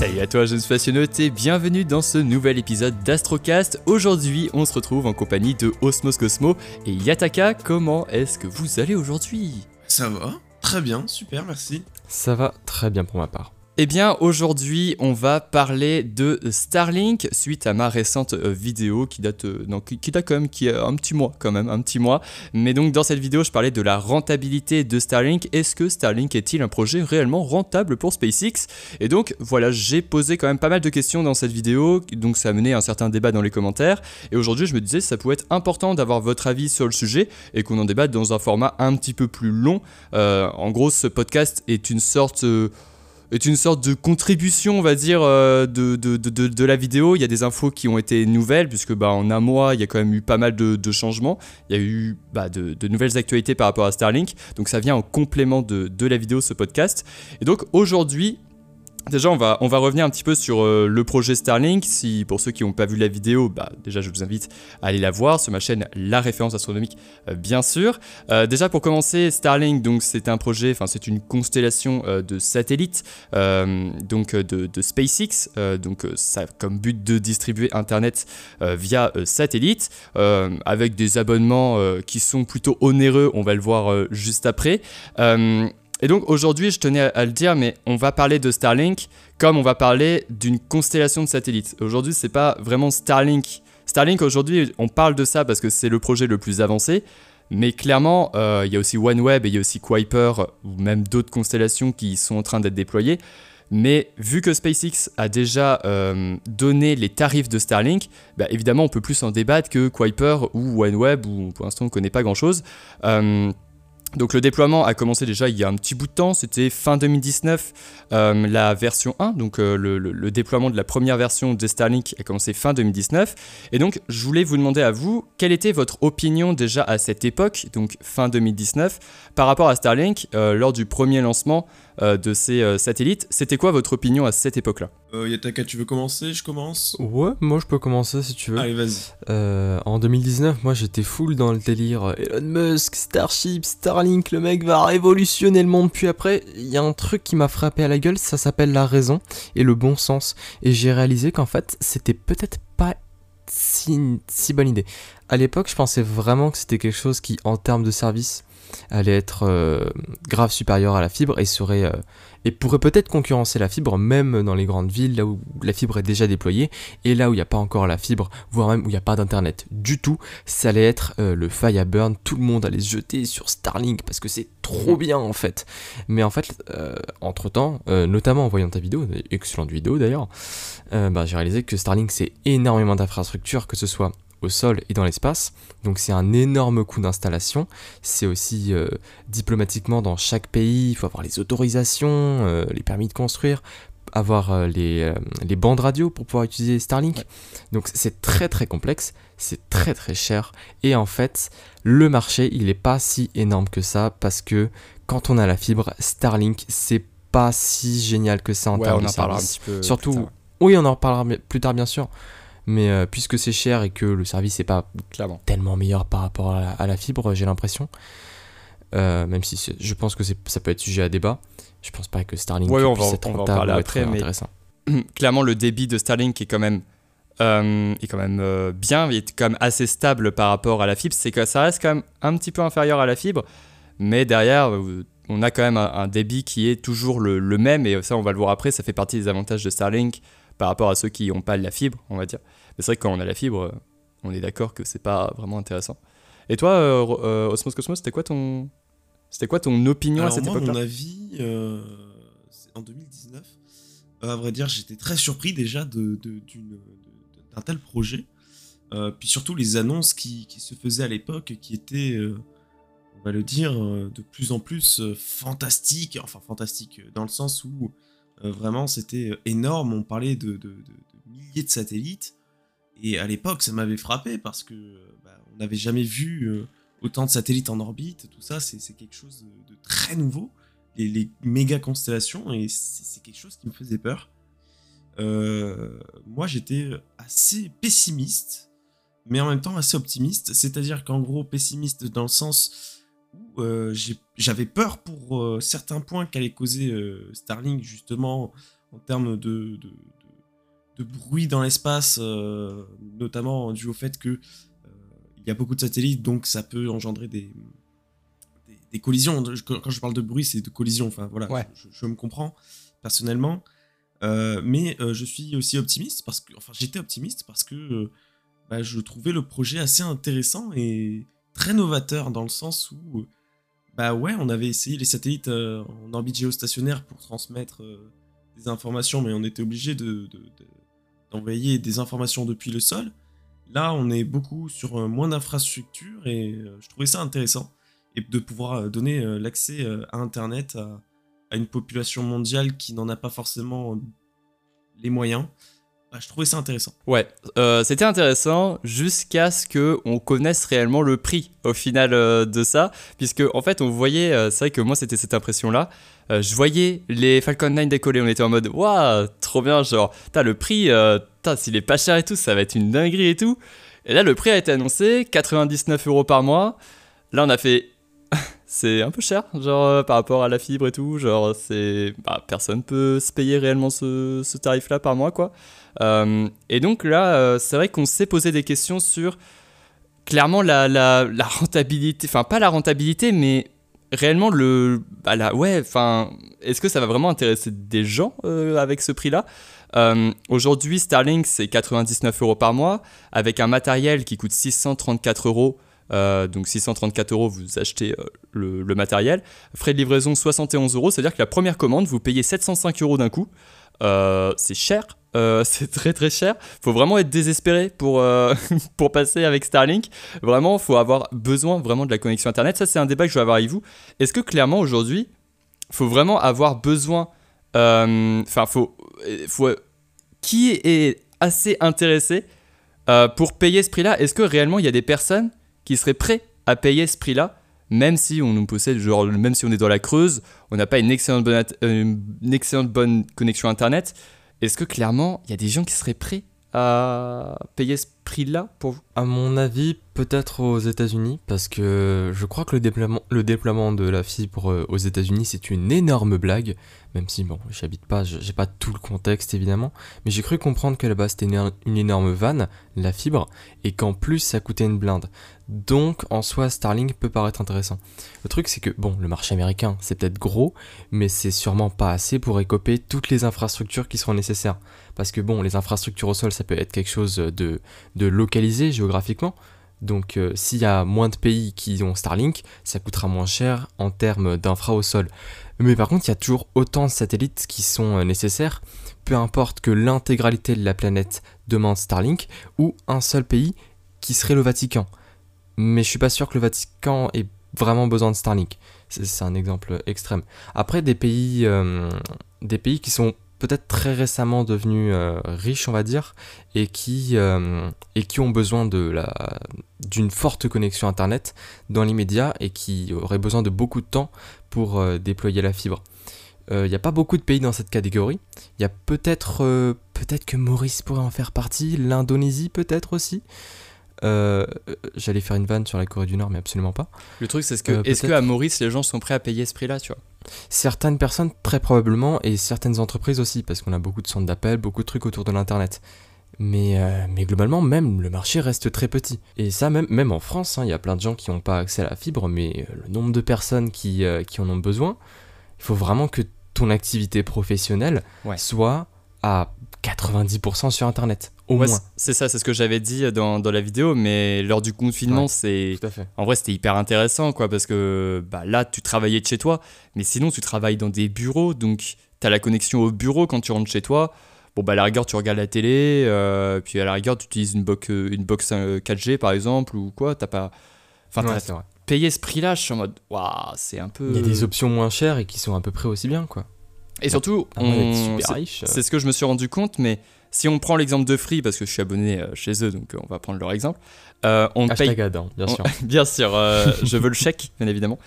Salut à toi jeunes spationautes et bienvenue dans ce nouvel épisode d'Astrocast. Aujourd'hui on se retrouve en compagnie de Osmos Cosmo et Yataka. Comment est-ce que vous allez aujourd'hui? Ça va, très bien, super, merci. Ça va très bien pour ma part. Eh bien, aujourd'hui, on va parler de Starlink suite à ma récente euh, vidéo qui date, euh, non, qui, date quand même, qui a un petit mois quand même, un petit mois. Mais donc, dans cette vidéo, je parlais de la rentabilité de Starlink. Est-ce que Starlink est-il un projet réellement rentable pour SpaceX? Et donc, voilà, j'ai posé quand même pas mal de questions dans cette vidéo, donc ça a mené à un certain débat dans les commentaires. Et aujourd'hui, je me disais, ça pouvait être important d'avoir votre avis sur le sujet et qu'on en débatte dans un format un petit peu plus long. Euh, en gros, ce podcast est une sorte est une sorte de contribution, on va dire, euh, de, de, de, de, la vidéo. Il y a des infos qui ont été nouvelles, puisque bah, en un mois, il y a quand même eu pas mal de, changements. Il y a eu bah, de, nouvelles actualités par rapport à Starlink. Donc ça vient en complément de la vidéo, ce podcast. Et donc aujourd'hui, Déjà, on va, on va revenir un petit peu sur euh, le projet Starlink. Si, pour ceux qui n'ont pas vu la vidéo, bah, déjà, je vous invite à aller la voir sur ma chaîne La Référence Astronomique, euh, bien sûr. Euh, déjà, pour commencer, Starlink, donc, c'est un projet, enfin, c'est une constellation de satellites, donc, de, SpaceX. donc, ça comme but de distribuer Internet via satellite, avec des abonnements qui sont plutôt onéreux, on va le voir juste après. Et donc aujourd'hui, je tenais à, le dire, mais on va parler de Starlink comme on va parler d'une constellation de satellites. Aujourd'hui, c'est pas vraiment Starlink. Starlink aujourd'hui, on parle de ça parce que c'est le projet le plus avancé. Mais clairement, euh, il y a aussi OneWeb et il y a aussi Kuiper ou même d'autres constellations qui sont en train d'être déployées. Mais vu que SpaceX a déjà euh, donné les tarifs de Starlink, bah, évidemment on peut plus en débattre que Kuiper ou OneWeb où pour l'instant on ne connaît pas grand chose. Euh, donc le déploiement a commencé déjà il y a un petit bout de temps, c'était fin 2019, euh, la version 1, donc euh, le, déploiement de la première version de Starlink a commencé fin 2019. Et donc je voulais vous demander à vous, quelle était votre opinion déjà à cette époque, donc fin 2019, par rapport à Starlink euh, lors du premier lancement de ces euh, satellites C'était quoi votre opinion à cette époque-là Euh, Yataka, tu veux commencer? Je commence Ouais, moi je peux commencer si tu veux. Allez, vas-y. Euh, en 2019, moi j'étais full dans le délire euh, Elon Musk, Starship, Starlink, le mec va révolutionner le monde. Puis après, il y a un truc qui m'a frappé à la gueule, ça s'appelle la raison et le bon sens. Et j'ai réalisé qu'en fait, c'était peut-être pas si, si bonne idée. À l'époque, je pensais vraiment que c'était quelque chose qui, en termes de service, allait être euh, grave supérieur à la fibre euh, et pourrait peut-être concurrencer la fibre même dans les grandes villes là où la fibre est déjà déployée et là où il n'y a pas encore la fibre, voire même où il n'y a pas d'internet. Du tout, ça allait être euh, le faille à burn, tout le monde allait se jeter sur Starlink parce que c'est trop bien en fait. Mais en fait, entre temps, notamment en voyant ta vidéo, excellente vidéo d'ailleurs, euh, bah, j'ai réalisé que Starlink c'est énormément d'infrastructures, que ce soit au sol et dans l'espace. Donc c'est un énorme coût d'installation. C'est aussi euh, diplomatiquement dans chaque pays, il faut avoir les autorisations, euh, les permis de construire, avoir euh, les, les bandes radio pour pouvoir utiliser Starlink. Donc c'est très très complexe, c'est très très cher. Et en fait, le marché il est pas si énorme que ça parce que quand on a la fibre, Starlink c'est pas si génial que ça en Ouais, termes on de service. Surtout, oui, on en reparlera plus tard, bien sûr. Mais euh, puisque c'est cher et que le service n'est pas clairement. tellement meilleur par rapport à la, à la fibre, j'ai l'impression. Euh, même si je pense que ça peut être sujet à débat. Je pense pas que Starlink Ouais, on puisse va- être on va en rentable parler ou être après, mais- intéressant. clairement le débit de Starlink est quand même euh, est quand même bien, il est quand même assez stable par rapport à la fibre. C'est que ça reste quand même un petit peu inférieur à la fibre, mais derrière on a quand même un, un débit qui est toujours le, le même et ça on va le voir après. Ça fait partie des avantages de Starlink par rapport à ceux qui n'ont pas la fibre, on va dire. C'est vrai que quand on a la fibre, euh, on est d'accord que c'est pas vraiment intéressant. Et toi, euh, euh, Osmos Cosmos, c'était quoi ton c'était quoi ton opinion à cette moi, époque-là mon avis, euh, c'est en 2019, euh, à vrai dire, j'étais très surpris déjà de, de- d'une- de- d'un tel projet. Euh, puis surtout les annonces qui, qui se faisaient à l'époque, qui étaient, on va le dire, de plus en plus fantastiques. Enfin, fantastiques dans le sens où vraiment c'était énorme. On parlait de milliers de satellites. Et à l'époque, ça m'avait frappé parce que bah, on n'avait jamais vu euh, autant de satellites en orbite. Tout ça, c'est quelque chose de, très nouveau. Les, méga constellations, et c'est quelque chose qui me faisait peur. Euh, moi, j'étais assez pessimiste, mais en même temps assez optimiste. C'est-à-dire qu'en gros, pessimiste dans le sens où euh, j'avais peur pour certains points qu'allait causer Starlink, justement, en termes de, de bruit dans l'espace, notamment dû au fait que il y a beaucoup de satellites, donc ça peut engendrer des, des, collisions. Quand je parle de bruit, c'est de collisions. Enfin voilà, je, me comprends personnellement. Euh, mais euh, je suis aussi optimiste parce que, enfin, j'étais optimiste parce que euh, bah, je trouvais le projet assez intéressant et très novateur dans le sens où, bah ouais, on avait essayé les satellites en orbite géostationnaire pour transmettre des informations, mais on était obligé de, d'envoyer des informations depuis le sol. Là, on est beaucoup sur moins d'infrastructures et je trouvais ça intéressant et de pouvoir donner l'accès à Internet à une population mondiale qui n'en a pas forcément les moyens. Bah, je trouvais ça intéressant. Ouais, euh, c'était intéressant jusqu'à ce que on connaisse réellement le prix au final euh, de ça, puisque en fait on voyait, euh, c'est vrai que moi c'était cette impression-là, je voyais les Falcon 9 décoller, on était en mode waouh, trop bien, genre, t'as le prix, s'il est pas cher et tout, ça va être une dinguerie et tout. Et là le prix a été annoncé, 99 euros par mois. Là on a fait c'est un peu cher, genre euh, par rapport à la fibre et tout. Genre, c'est. Bah, personne peut se payer réellement ce, tarif-là par mois, quoi. Euh, et donc là, euh, c'est vrai qu'on s'est posé des questions sur clairement la, la, la rentabilité, enfin, pas la rentabilité, mais réellement le. Bah, la, ouais, enfin, est-ce que ça va vraiment intéresser des gens avec ce prix-là? Aujourd'hui, Starlink, c'est 99 euros par mois, avec un matériel qui coûte 634 euros euh, donc 634 euros, vous achetez euh, le, matériel. Frais de livraison 71 euros, c'est-à-dire que la première commande, vous payez 705 euros d'un coup. Euh, c'est cher, c'est très très cher. Faut vraiment être désespéré pour, pour passer avec Starlink. Vraiment, faut avoir besoin vraiment de la connexion Internet. Ça, c'est un débat que je vais avoir avec vous. Est-ce que clairement aujourd'hui, faut vraiment avoir besoin... Enfin, faut, faut... Qui est assez intéressé pour payer ce prix-là? Est-ce que réellement il y a des personnes qui serait prêt à payer ce prix-là, même si on nous possède, genre, même si on est dans la Creuse, on n'a pas une excellente bonne, euh, une excellente bonne connexion Internet? Est-ce que clairement, il y a des gens qui seraient prêts à payer ce prix-là pour À mon avis, peut-être aux États-Unis, parce que je crois que le déploiement, le déploiement de la fibre euh, aux États-Unis, c'est une énorme blague. Même si, bon, j'habite pas, j'ai pas tout le contexte évidemment, mais j'ai cru comprendre que là-bas c'était une, énorme vanne, la fibre, et qu'en plus ça coûtait une blinde. Donc en soi, Starlink peut paraître intéressant. Le truc c'est que, bon, le marché américain c'est peut-être gros, mais c'est sûrement pas assez pour écoper toutes les infrastructures qui seront nécessaires. Parce que, bon, les infrastructures au sol ça peut être quelque chose de, localisé géographiquement. Donc euh, s'il y a moins de pays qui ont Starlink, ça coûtera moins cher en termes d'infra au sol. Mais par contre, il y a toujours autant de satellites qui sont euh, nécessaires, peu importe que l'intégralité de la planète demande Starlink ou un seul pays qui serait le Vatican. Mais je suis pas sûr que le Vatican ait vraiment besoin de Starlink. C'est un exemple extrême. Après, des pays, euh, des pays qui sont peut-être très récemment devenus euh, riches, on va dire, et qui, et qui ont besoin de la, d'une forte connexion Internet dans l'immédiat et qui auraient besoin de beaucoup de temps pour euh, déployer la fibre. Il euh, n'y a pas beaucoup de pays dans cette catégorie. Il y a peut-être euh, peut-être que Maurice pourrait en faire partie, l'Indonésie peut-être aussi. J'allais faire une vanne sur la Corée du Nord, mais absolument pas. Le truc, c'est que est-ce que à Maurice, les gens sont prêts à payer ce prix-là, tu vois? Certaines personnes, très probablement, et certaines entreprises aussi, parce qu'on a beaucoup de centres d'appel, beaucoup de trucs autour de l'internet. Mais, mais, globalement, même le marché reste très petit. Et ça, même, même en France, hein, il y a plein de gens qui n'ont pas accès à la fibre, mais le nombre de personnes qui, qui en ont besoin, il faut vraiment que ton activité professionnelle soit à 90% sur Internet, au moins. C'est ça, c'est ce que j'avais dit dans, dans, la vidéo, mais lors du confinement, c'est... En vrai, c'était hyper intéressant, quoi, parce que bah, là, tu travaillais de chez toi, mais sinon, tu travailles dans des bureaux, donc tu as la connexion au bureau quand tu rentres chez toi. Bon bah à la rigueur tu regardes la télé euh, puis à la rigueur tu utilises une box euh, une box 4G euh, par exemple ou quoi t'as pas enfin ouais, payé ce prix là je suis en mode waouh c'est un peu il y a des options moins chères et qui sont à peu près aussi bien quoi. Et surtout c'est ce que je me suis rendu compte mais si on prend l'exemple de Free parce que je suis abonné chez eux donc on va prendre leur exemple on paye bien sûr bien sûr je veux le chèque bien évidemment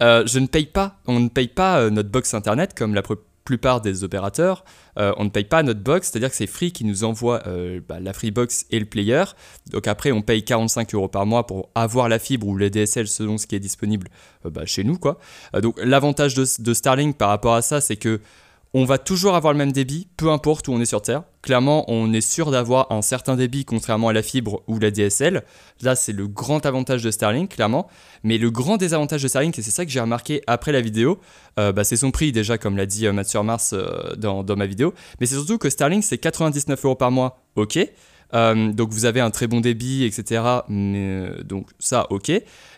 je ne paye pas on ne paye pas notre box internet comme la plupart des opérateurs, euh, on ne paye pas notre box, c'est-à-dire que c'est Free qui nous envoie euh, bah, la Freebox et le player. Donc après, on paye 45 euros par mois pour avoir la fibre ou les DSL selon ce qui est disponible euh, bah, chez nous. quoi. donc l'avantage de, Starlink par rapport à ça, c'est que on va toujours avoir le même débit, peu importe où on est sur Terre. Clairement, on est sûr d'avoir un certain débit, contrairement à la fibre ou la DSL. Là, c'est le grand avantage de Starlink, clairement. Mais le grand désavantage de Starlink, et c'est ça que j'ai remarqué après la vidéo, euh, bah, c'est son prix, déjà, comme l'a dit euh, Mathieu Mars euh, dans, dans ma vidéo. Mais c'est surtout que Starlink, c'est 99 euros par mois, ok. Euh, donc vous avez un très bon débit, etc. Mais, euh, donc ça, ok.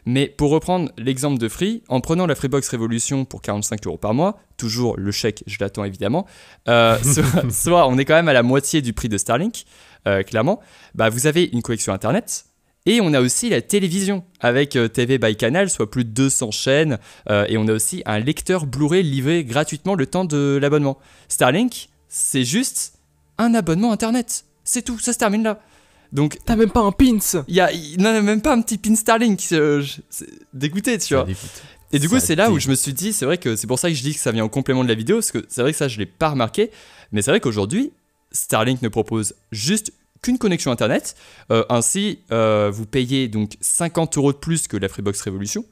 Mais pour reprendre l'exemple de Free, en prenant la Freebox Révolution pour 45 euros par mois, toujours le chèque, je l'attends évidemment, euh, soit, soit, on est quand même à la moitié du prix de Starlink, clairement, bah, vous avez une connexion Internet. Et on a aussi la télévision avec TV by Canal, soit plus de 200 chaînes. et on a aussi un lecteur Blu-ray livré gratuitement le temps de l'abonnement. Starlink, c'est juste un abonnement Internet. C'est tout, ça se termine là. Donc, t'as même pas un pins. Il y a, non, même pas un petit pin Starlink. Euh, dégoûté, tu vois. Et du coup, c'est là où je me suis dit, c'est vrai que c'est pour ça que je dis que ça vient en complément de la vidéo, parce que c'est vrai que ça, je l'ai pas remarqué. Mais c'est vrai qu'aujourd'hui, Starlink ne propose juste qu'une connexion internet. Euh, ainsi, euh, vous payez donc 50 euros de plus que la Freebox Revolution.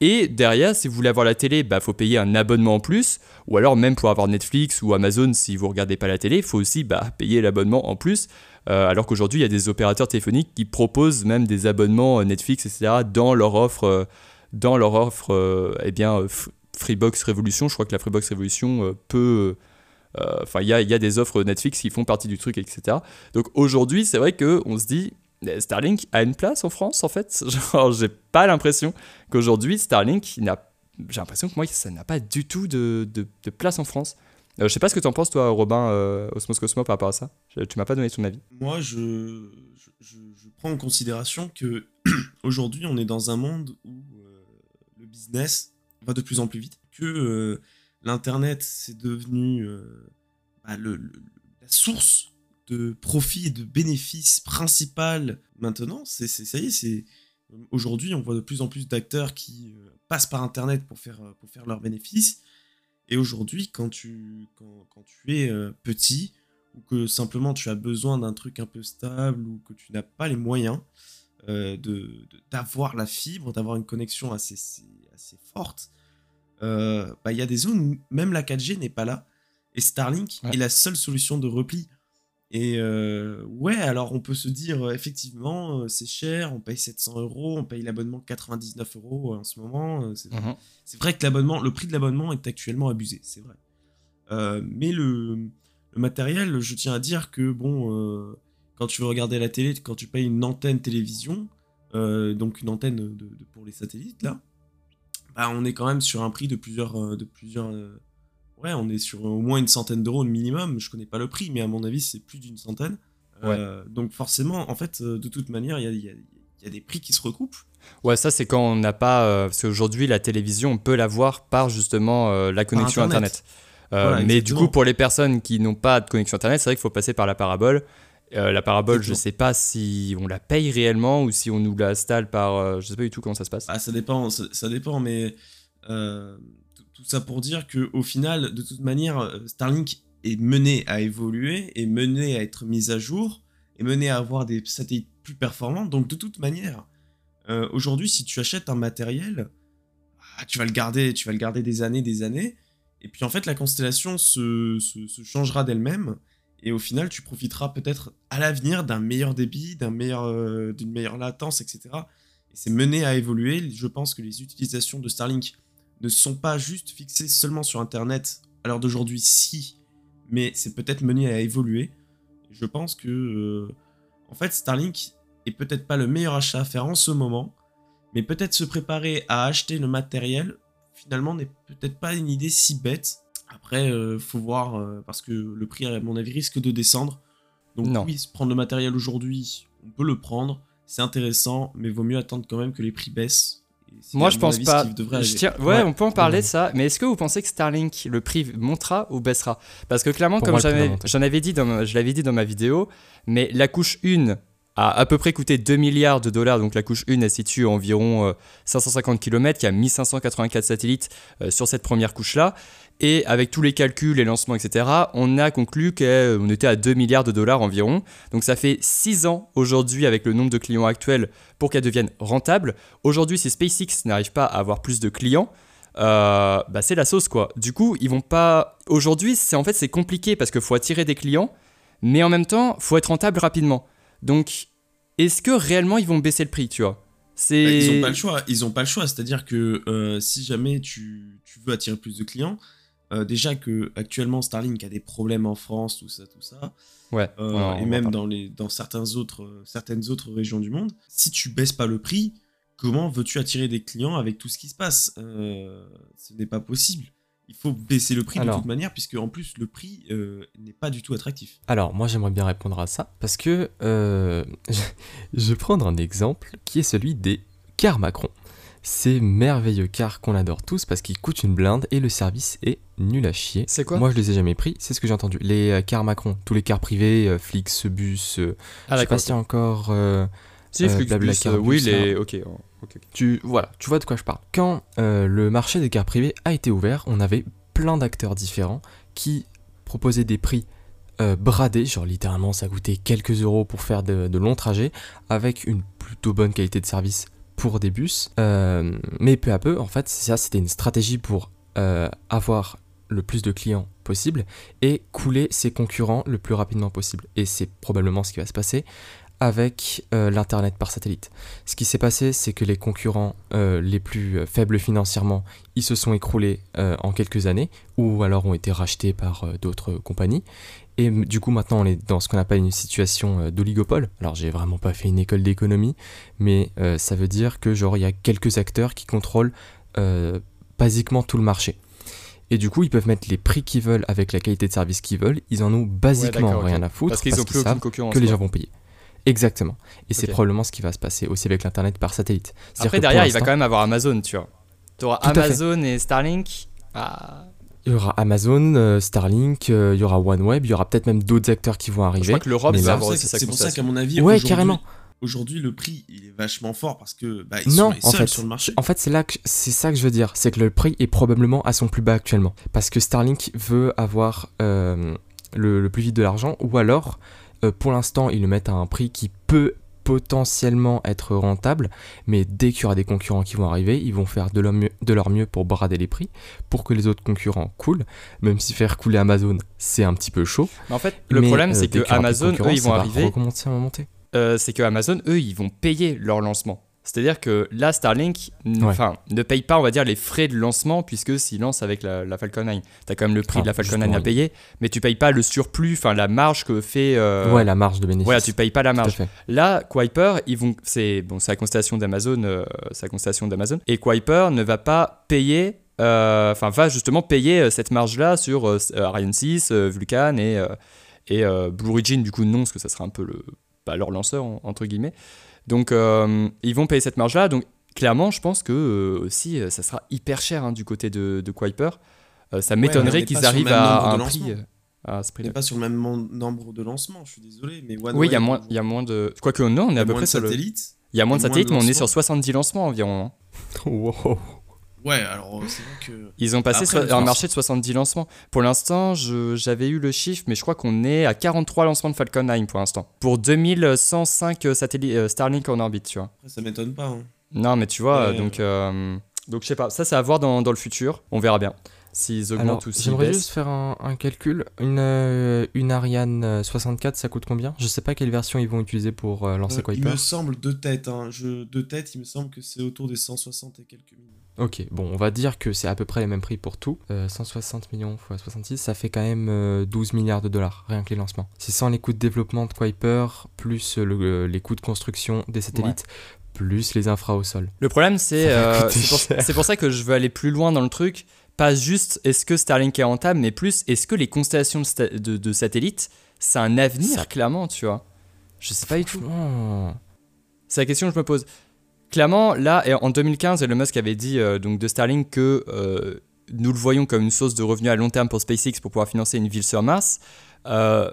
Et derrière, si vous voulez avoir la télé, bah faut payer un abonnement en plus, ou alors même pour avoir Netflix ou Amazon, si vous regardez pas la télé, il faut aussi bah, payer l'abonnement en plus. Euh, alors qu'aujourd'hui, il y a des opérateurs téléphoniques qui proposent même des abonnements euh, Netflix, etc. dans leur offre, euh, dans leur offre, eh bien Freebox Revolution. Je crois que la Freebox Revolution peut Enfin, il y y a, des offres Netflix qui font partie du truc, etc. Donc aujourd'hui, c'est vrai qu'on se dit, Starlink a une place en France en fait? Genre, j'ai pas l'impression qu'aujourd'hui Starlink n'a. J'ai l'impression que moi, ça n'a pas du tout de, de, place en France. Euh, je sais pas ce que tu en penses, toi, Robin, euh, Osmos Cosmo, par rapport à ça. tu m'as pas donné ton avis. Moi, je, je, prends en considération que aujourd'hui, on est dans un monde où euh, le business va de plus en plus vite, que euh, l'Internet, c'est devenu bah, la source de profit et de bénéfice principal maintenant, c'est ça y est, c'est aujourd'hui on voit de plus en plus d'acteurs qui euh, passent par internet pour faire euh, pour faire leurs bénéfices. Et aujourd'hui, quand tu quand, tu es euh, petit ou que simplement tu as besoin d'un truc un peu stable ou que tu n'as pas les moyens de d'avoir la fibre, d'avoir une connexion assez assez forte, bah, il y a des zones où même la 4G n'est pas là. Et Starlink est la seule solution de repli. Et euh, ouais, alors on peut se dire, euh, effectivement, euh, c'est cher, on paye 700 euros, on paye l'abonnement 99 euros en ce moment. Mhm. C'est vrai que l'abonnement, le prix de l'abonnement est actuellement abusé, c'est vrai. mais le, le, matériel, je tiens à dire que, bon, quand tu veux regarder la télé, quand tu payes une antenne télévision, donc une antenne de, pour les satellites, là, bah, on est quand même sur un prix de plusieurs, de plusieurs ouais, on est sur au moins une centaine d'euros minimum. Je connais pas le prix, mais à mon avis, c'est plus d'une centaine. Euh, donc forcément, en fait, euh, de toute manière, il y a, des prix qui se recoupent. Ouais, ça c'est quand on n'a pas, euh, parce qu'aujourd'hui la télévision, on peut l'avoir par justement la connexion Internet. mais du coup, pour les personnes qui n'ont pas de connexion Internet, c'est vrai qu'il faut passer par la parabole. la parabole, je sais pas si on la paye réellement ou si on nous la installe par. je sais pas du tout comment ça se passe. Ah, ça dépend, ça, ça dépend, mais tout ça pour dire que au final, de toute manière, euh, Starlink est mené à évoluer, est mené à être mis à jour, est mené à avoir des satellites plus performants. Donc de toute manière, euh, aujourd'hui, si tu achètes un matériel, ah, tu vas le garder, tu vas le garder des années, des années. Et puis en fait, la constellation se, changera d'elle-même. Et au final, tu profiteras peut-être à l'avenir d'un meilleur débit, euh, d'une meilleure latence, etc. Et c'est mené à évoluer. Je pense que les utilisations de Starlink ne sont pas juste fixés seulement sur Internet à l'heure d'aujourd'hui, si, mais c'est peut-être mené à évoluer. Je pense que, euh, en fait, Starlink est peut-être pas le meilleur achat à faire en ce moment, mais peut-être se préparer à acheter le matériel, finalement, n'est peut-être pas une idée si bête. Après, euh, faut voir, euh, parce que le prix, à mon avis, risque de descendre. Donc non. oui, prendre le matériel aujourd'hui, on peut le prendre, c'est intéressant, mais vaut mieux attendre quand même que les prix baissent moi, je pense pas. ouais, on peut en parler de ça. Mais est-ce que vous pensez que Starlink, le prix montera ou baissera? Parce que clairement, comme j'en avais dit, dans, je l'avais dit dans ma vidéo, mais la couche 1 a à peu près coûté 2 milliards de dollars. Donc la couche 1, elle situe environ 550 euh, km. Y a 1584 satellites euh, sur cette première couche-là. Et avec tous les calculs, les lancements, etc., on a conclu qu'on était à 2 milliards de dollars environ. Donc ça fait 6 ans aujourd'hui avec le nombre de clients actuels pour qu'elle devienne rentable. Aujourd'hui, si SpaceX n'arrive pas à avoir plus de clients, euh, bah, c'est la sauce quoi. Du coup, ils vont pas. Aujourd'hui, c'est en fait c'est compliqué parce qu'il faut attirer des clients, mais en même temps, faut être rentable rapidement. Donc, est-ce que réellement ils vont baisser le prix, tu vois? C'est. Bah, ils ont pas le choix. Ils ont pas le choix. C'est-à-dire que euh, si jamais tu, tu, veux attirer plus de clients, euh, déjà que actuellement Starlink a des problèmes en France, tout ça, tout ça. Ouais. et même dans les dans certains autres certaines autres régions du monde, si tu baisses pas le prix comment veux-tu attirer des clients avec tout ce qui se passe? Euh, Ce n'est pas possible. Il faut baisser le prix de toute manière, puisque en plus le prix euh, n'est pas du tout attractif. Alors moi j'aimerais bien répondre à ça, parce que euh, je vais prendre un exemple qui est celui des cars Macron. Ces merveilleux cars qu'on adore tous parce qu'ils coûtent une blinde et le service est nul à chier. C'est quoi? Moi je les ai jamais pris, c'est ce que j'ai entendu. Les cars Macron, tous les cars privés, Flix, Bus, ah, je sais pas si encore... Si, euh, oui, les... ok. Tu, voilà, tu vois de quoi je parle. Quand euh, le marché des cars privés a été ouvert, on avait plein d'acteurs différents qui proposaient des prix euh, bradés, genre littéralement ça coûtait quelques euros pour faire de, longs trajets, avec une plutôt bonne qualité de service pour des bus. mais peu à peu, en fait, ça c'était une stratégie pour avoir le plus de clients possible et couler ses concurrents le plus rapidement possible. Et c'est probablement ce qui va se passer avec euh, l'Internet par satellite. Ce qui s'est passé, c'est que les concurrents euh, les plus euh, faibles financièrement, ils se sont écroulés en quelques années, ou alors ont été rachetés par d'autres compagnies. Et du coup, maintenant, on est dans ce qu'on appelle une situation d'oligopole. Alors, j'ai vraiment pas fait une école d'économie, mais ça veut dire que, genre, il y a quelques acteurs qui contrôlent basiquement tout le marché. Et du coup, ils peuvent mettre les prix qu'ils veulent avec la qualité de service qu'ils veulent. Ils en ont basiquement rien à foutre parce qu'ils savent que les gens vont payer. Exactement. Et c'est probablement ce qui va se passer aussi avec l'Internet par satellite. Après, derrière, il va quand même avoir Amazon, tu vois. Tu auras Amazon et Starlink. Ah. Il y aura Amazon, euh, Starlink, euh, il y aura OneWeb, il y aura peut-être même d'autres acteurs qui vont arriver. Je crois que l'Europe, c'est pour ça qu'à mon avis, ouais, carrément. Aujourd'hui, le prix, il est vachement fort parce que bah, ils sont les seuls sur le marché. En fait, c'est là que c'est ça que je veux dire, c'est que le prix est probablement à son plus bas actuellement, parce que Starlink veut avoir euh, le, le, plus vite de l'argent, ou alors euh, pour l'instant, ils le mettent à un prix qui peut potentiellement être rentable, mais dès qu'il y aura des concurrents qui vont arriver, ils vont faire de leur, mieux, de leur mieux pour brader les prix, pour que les autres concurrents coulent, même si faire couler Amazon, c'est un petit peu chaud. Mais en fait, le problème, euh, c'est que Amazon, eux, ils vont arriver... Euh, c'est que Amazon, eux, ils vont payer leur lancement. C'est-à-dire que là, Starlink enfin, ne paye pas, on va dire, les frais de lancement, puisque s'il lance avec la, Falcon 9, tu as quand même le prix de la Falcon 9 à payer, mais tu payes pas le surplus, enfin la marge que fait. Euh, ouais, la marge de bénéfice. Voilà, tu payes pas la marge. Là, Kuiper, ils vont, c'est bon, la constellation d'Amazon, euh, la d'Amazon, et Kuiper ne va pas payer, euh, enfin, va justement payer cette marge-là sur Ariane 6, Vulcan et, et Blue Origin, du coup, non, parce que ça sera un peu le, bah, leur lanceur, entre guillemets. Donc, euh, ils vont payer cette marge-là. Donc, clairement, je pense que euh, aussi, euh, ça sera hyper cher hein, du côté de, de Kuiper. ça m'étonnerait qu'ils arrivent à, un prix. Prix n'est pas sur le même nombre de lancements, je suis désolé. Mais oui, il y, a moins, y a moins de. Quoique, non, on est à peu près sur le. Il y a moins de satellites, mais on est sur 70 lancements environ. Hein. wow. Ouais, alors c'est vrai que. Ils ont passé un marché de 70 lancements. Pour l'instant, j'avais eu le chiffre, mais je crois qu'on est à 43 lancements de Falcon 9 pour l'instant. Pour 2105 euh, satellites euh, Starlink en orbite, tu vois. Ça m'étonne pas. Hein. Non, mais tu vois, donc. Euh, donc je sais pas, ça c'est à voir dans, dans, le futur, on verra bien s'ils augmentent ou s'ils J'aimerais juste faire un, un calcul. Une, une Ariane 64, ça coûte combien? Je sais pas quelle version ils vont utiliser pour lancer Kuiper. Il me semble de tête, hein. je, de tête, il me semble que c'est autour des 160 et quelques millions. Ok, bon, on va dire que c'est à peu près les mêmes prix pour tout. 160 euh, millions x 66, ça fait quand même 12 euh, milliards de dollars, rien que les lancements. C'est sans les coûts de développement de Kuiper, plus euh, les coûts de construction des satellites, plus les infra au sol. Le problème, c'est c'est pour, ça que je veux aller plus loin dans le truc. Pas juste est-ce que Starlink est rentable, mais plus est-ce que les constellations de, satellites, c'est un avenir, clairement, tu vois. Je sais pas du tout. C'est la question que je me pose clairement, là, en 2015, Elon Musk avait dit euh, donc de Starlink que euh, nous le voyons comme une source de revenus à long terme pour SpaceX pour pouvoir financer une ville sur Mars. Euh,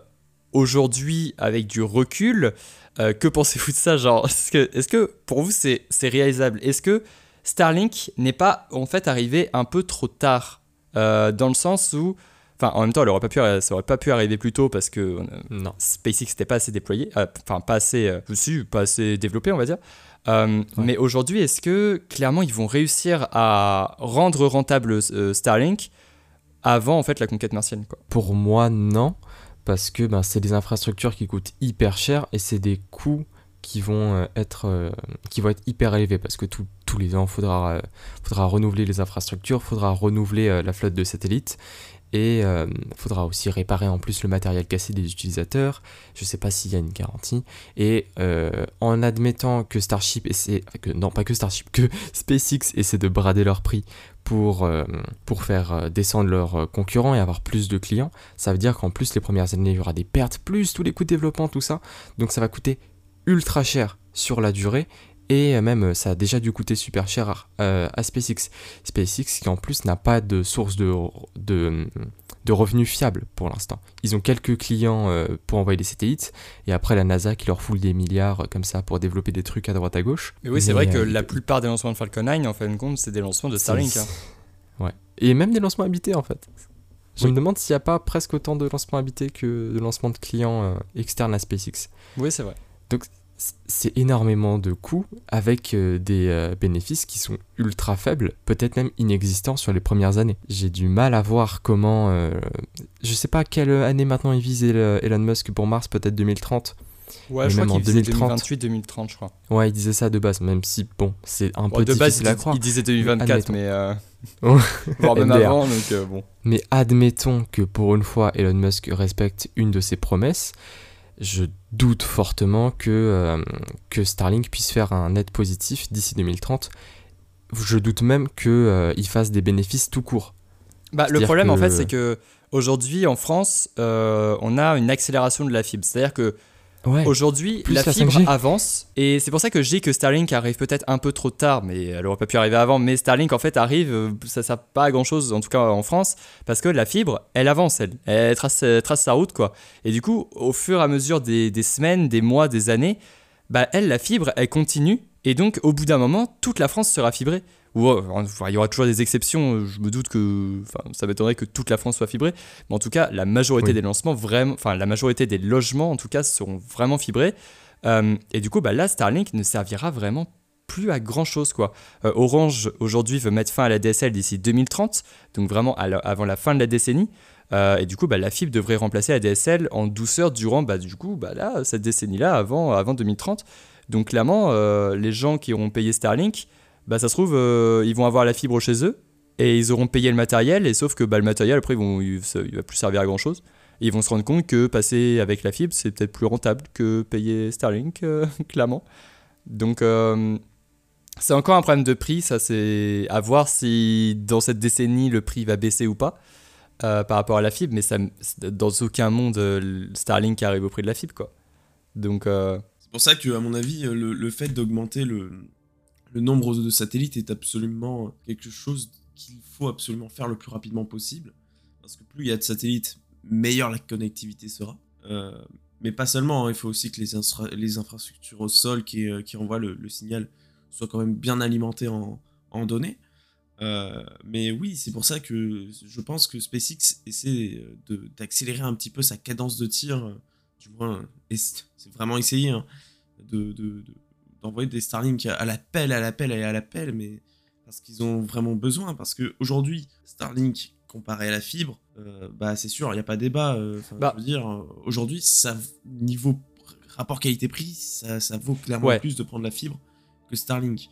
aujourd'hui, avec du recul, que pensez-vous de ça Genre, est-ce que, est que, pour vous c'est réalisable? Est-ce que Starlink n'est pas en fait arrivé un peu trop tard Dans le sens où Enfin, en même temps, elle aurait pas pu, ça aurait pas pu arriver plus tôt parce que euh, Non. SpaceX n'était pas assez déployé, euh, enfin pas assez, euh, pas assez développé, on va dire. Euh, Mais aujourd'hui, est-ce que clairement ils vont réussir à rendre rentable euh, Starlink avant en fait la conquête martienne quoi? Pour moi, non, parce que ben, c'est des infrastructures qui coûtent hyper cher et c'est des coûts qui vont euh, être euh, qui vont être hyper élevés parce que tout- tous les ans faudra euh, faudra renouveler les infrastructures, faudra renouveler euh, la flotte de satellites et euh, faudra aussi réparer en plus le matériel cassé des utilisateurs. Je sais pas s'il y a une garantie et en admettant que Starship essaie que non pas que Starship que SpaceX essaie de brader leur prix pour faire descendre leurs concurrents et avoir plus de clients, ça veut dire qu'en plus les premières années il y aura des pertes plus tous les coûts de développement tout ça. Donc ça va coûter ultra cher sur la durée et même euh, ça a déjà dû coûter super cher euh, à SpaceX. SpaceX qui en plus n'a pas de source de, de, de revenus fiables pour l'instant. Ils ont quelques clients euh, pour envoyer des satellites et après la NASA qui leur foule des milliards euh, comme ça pour développer des trucs à droite à gauche. Mais oui, c'est vrai que euh, la plupart des lancements de Falcon 9, en fin de compte, c'est des lancements de Starlink. Hein. Ouais. Et même des lancements habités en fait. Je Oui. me demande s'il n'y a pas presque autant de lancements habités que de lancements de clients euh, externes à SpaceX. Oui, c'est vrai. c- c'est énormément de coûts avec euh, des euh, bénéfices qui sont ultra faibles, peut-être même inexistants sur les premières années. J'ai du mal à voir comment... euh, je sais pas quelle année maintenant il vise Elon Musk pour Mars, peut-être 2030. Ouais, Mais je crois en qu'il faisait 2030. 2028-2030, je crois. Ouais, il disait ça de base, même si, bon, c'est un Bon, peu de base, difficile il, à croire. il disait 2024, Admettons. mais. Euh... Voire même avant, donc euh, bon. Mais admettons que pour une fois Elon Musk respecte une de ses promesses, je doute fortement que, euh, que Starlink puisse faire un net positif d'ici 2030. Je doute même qu'il fasse des bénéfices tout court. Bah, le problème, en fait, c'est que aujourd'hui en France, euh, on a une accélération de la fibre. C'est-à-dire que Ouais. aujourd'hui, la la fibre 5G. avance. Et c'est pour ça que je dis que Starlink arrive peut-être un peu trop tard, mais elle aurait pas pu arriver avant. Mais Starlink, en fait, arrive, euh, ça sert pas à grand-chose, en tout cas en France, parce que la fibre, elle avance, elle. Elle trace, elle trace sa route, quoi. Et du coup, au fur et à mesure des, des semaines, des mois, des années, bah, elle, la fibre, elle continue. Et donc, au bout d'un moment, toute la France sera fibrée. Ou euh, enfin, il y aura toujours des exceptions. Je me doute que, enfin, ça m'étonnerait que toute la France soit fibrée. Mais en tout cas, la majorité Oui. des lancements, vraiment, enfin, la majorité des logements, en tout cas, seront vraiment fibrés. Euh, et du coup, bah, là, Starlink ne servira vraiment plus à grand chose quoi. Euh, Orange aujourd'hui veut mettre fin à la DSL d'ici 2030, donc vraiment la- avant la fin de la décennie. Euh, et du coup, bah, la fibre devrait remplacer la DSL en douceur durant bah, du coup, bah, là, cette décennie-là, avant, avant 2030. Donc clairement, euh, les gens qui auront payé Starlink, bah, ça se trouve, euh, ils vont avoir la fibre chez eux et ils auront payé le matériel. Et sauf que bah, le matériel, après, ils il, il va plus servir à grand chose. Ils vont se rendre compte que passer avec la fibre, c'est peut-être plus rentable que payer Starlink, euh, clairement. Donc, c'est encore un problème de prix. Ça, c'est à voir si dans cette décennie, le prix va baisser ou pas par rapport à la fibre. Mais dans aucun monde, Starlink arrive au prix de la fibre, quoi. Donc, C'est pour ça que, à mon avis, le, fait d'augmenter le, nombre de satellites est absolument quelque chose qu'il faut absolument faire le plus rapidement possible. Parce que plus il y a de satellites, meilleure la connectivité sera. Euh, mais pas seulement, hein, il faut aussi que les, infra- les infrastructures au sol qui, euh, envoient le, signal soient quand même bien alimentées en, données. Euh, mais oui, c'est pour ça que je pense que SpaceX essaie d'accélérer un petit peu sa cadence de tir, euh, du moins, et c'est vraiment essayé, hein, de, de- de- d'envoyer des Starlink à l'appel, à l'appel et à l'appel, mais parce qu'ils ont vraiment besoin. Parce que aujourd'hui, Starlink comparé à la fibre, euh, bah c'est sûr, il n'y a pas débat. euh, Bah. je veux dire, euh, aujourd'hui, ça niveau rapport qualité-prix, ça, ça vaut clairement Ouais. plus de prendre la fibre que Starlink.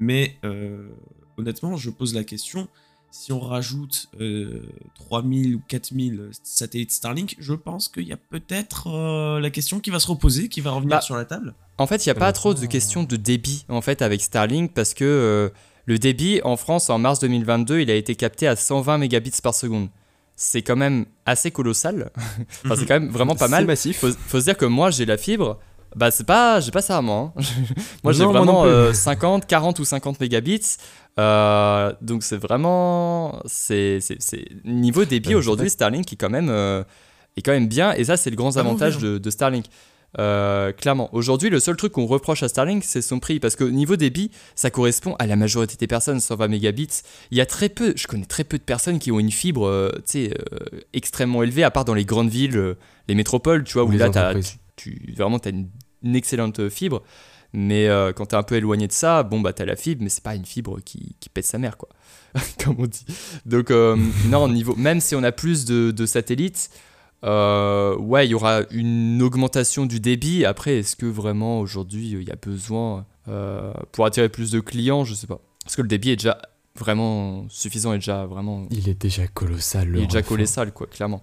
Mais euh, honnêtement, je pose la question. Si on rajoute euh, 3000 ou 4000 satellites Starlink, je pense qu'il y a peut-être euh, la question qui va se reposer, qui va revenir Bah, sur la table. En fait, il n'y a pas trop de questions de débit en fait avec Starlink parce que euh, le débit en France en mars 2022, il a été capté à 120 mégabits par seconde. C'est quand même assez colossal. enfin, c'est quand même vraiment pas mal. massif. Faut, faut se dire que moi, j'ai la fibre. Bah, c'est pas, j'ai pas ça à moi. hein. moi, j'ai moi vraiment euh, 50, 40 ou 50 mégabits. Euh, donc, c'est vraiment, c'est, niveau débit Euh, aujourd'hui, Starlink est quand même, euh, est quand même bien. Et ça, c'est le grand Ah avantage de, de Starlink. Euh, clairement. Aujourd'hui, le seul truc qu'on reproche à Starlink, c'est son prix. Parce qu'au niveau débit, ça correspond à la majorité des personnes, 120 mégabits. Il y a très peu, je connais très peu de personnes qui ont une fibre euh, euh, extrêmement élevée, à part dans les grandes villes, les métropoles, tu vois, où là, as, tu, vraiment, tu as une, excellente fibre. Mais quand tu es un peu éloigné de ça, bon, bah, tu as la fibre, mais c'est pas une fibre qui, qui pète sa mère, quoi. Comme on dit. Donc, non, niveau, même si on a plus de, de satellites, euh, ouais, il y aura une augmentation du débit. Après, est-ce que vraiment aujourd'hui il y a besoin euh, pour attirer plus de clients? Je sais pas. Parce que le débit est déjà vraiment suffisant, est déjà vraiment. Il est déjà colossal. Il est déjà colossal, quoi, clairement.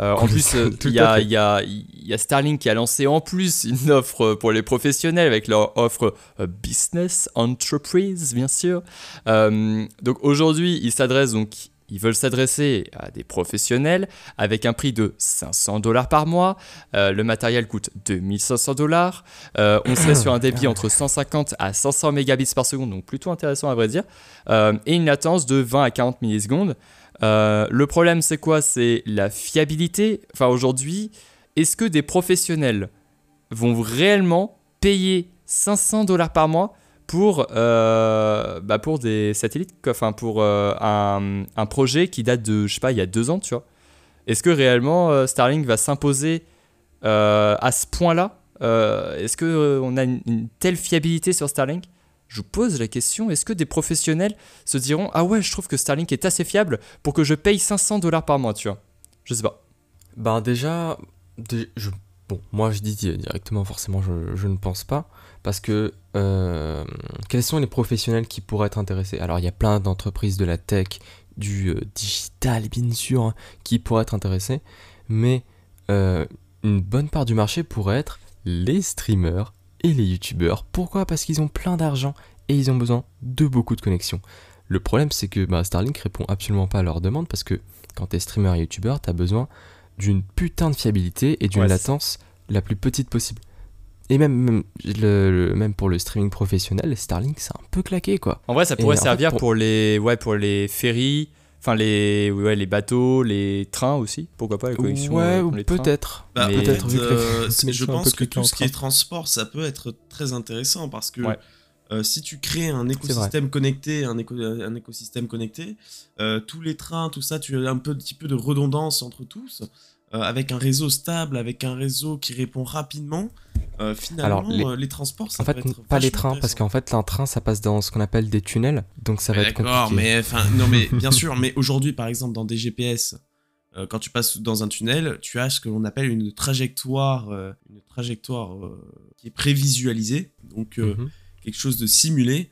Euh, en plus, il y, a, y, a, y, a, Starlink qui a lancé en plus une offre pour les professionnels avec leur offre Business Entreprise, bien sûr. donc aujourd'hui, il s'adresse donc ils veulent s'adresser à des professionnels avec un prix de 500 dollars par mois. Euh, le matériel coûte 2500 dollars. Euh, on serait sur un débit entre 150 à 500 mégabits par seconde, donc plutôt intéressant à vrai dire. Euh, et une latence de 20 à 40 millisecondes. Le problème, c'est quoi? C'est la fiabilité. Enfin, aujourd'hui, est-ce que des professionnels vont réellement payer 500 dollars par mois pour, euh, bah des satellites, enfin pour euh, un, projet qui date de, je sais pas, il y a deux ans, tu vois? Est-ce que réellement euh, Starlink va s'imposer à ce point-là? Est-ce qu'on a une, telle fiabilité sur Starlink? Je vous pose la question, est-ce que des professionnels se diront Ah ouais, je trouve que Starlink est assez fiable pour que je paye 500 dollars par mois, tu vois? Je sais pas. Ben déjà, je, moi je dis directement, forcément, je, je ne pense pas. Parce que euh, quels sont les professionnels qui pourraient être intéressés? Alors il y a plein d'entreprises de la tech, du euh, digital bien sûr, hein, qui pourraient être intéressés. Mais euh, une bonne part du marché pourrait être les streamers et les youtubeurs. Pourquoi? Parce qu'ils ont plein d'argent et ils ont besoin de beaucoup de connexions. Le problème c'est que bah, Starlink répond absolument pas à leurs demandes parce que quand tu es streamer et youtubeur, tu as besoin d'une putain de fiabilité et d'une latence la plus petite possible. Et même, le, même pour le streaming professionnel, Starlink, c'est un peu claqué, quoi. En vrai, ça pourrait servir pour... les, ouais, pour les ferries, enfin les, ouais, les bateaux, les trains aussi. Pourquoi pas les connexions Ouais, euh, peut-être. Bah, peut-être. Euh, je pense que tout ce qui est transport, ça peut être très intéressant parce que euh, si tu crées un écosystème connecté, un, un écosystème connecté, tous les trains, tout ça, tu as un, peu, un petit peu de redondance entre tous. Euh, avec un réseau stable, avec un réseau qui répond rapidement, euh, finalement, euh, les... transports, ça en fait, pas les trains, parce qu'en fait, un train, ça passe dans ce qu'on appelle des tunnels, donc ça va être compliqué. D'accord, mais enfin, non, mais bien sûr, mais aujourd'hui, par exemple, dans des GPS, quand tu passes dans un tunnel, tu as ce que l'on appelle une trajectoire, une trajectoire qui est prévisualisée, donc mhm. quelque chose de simulé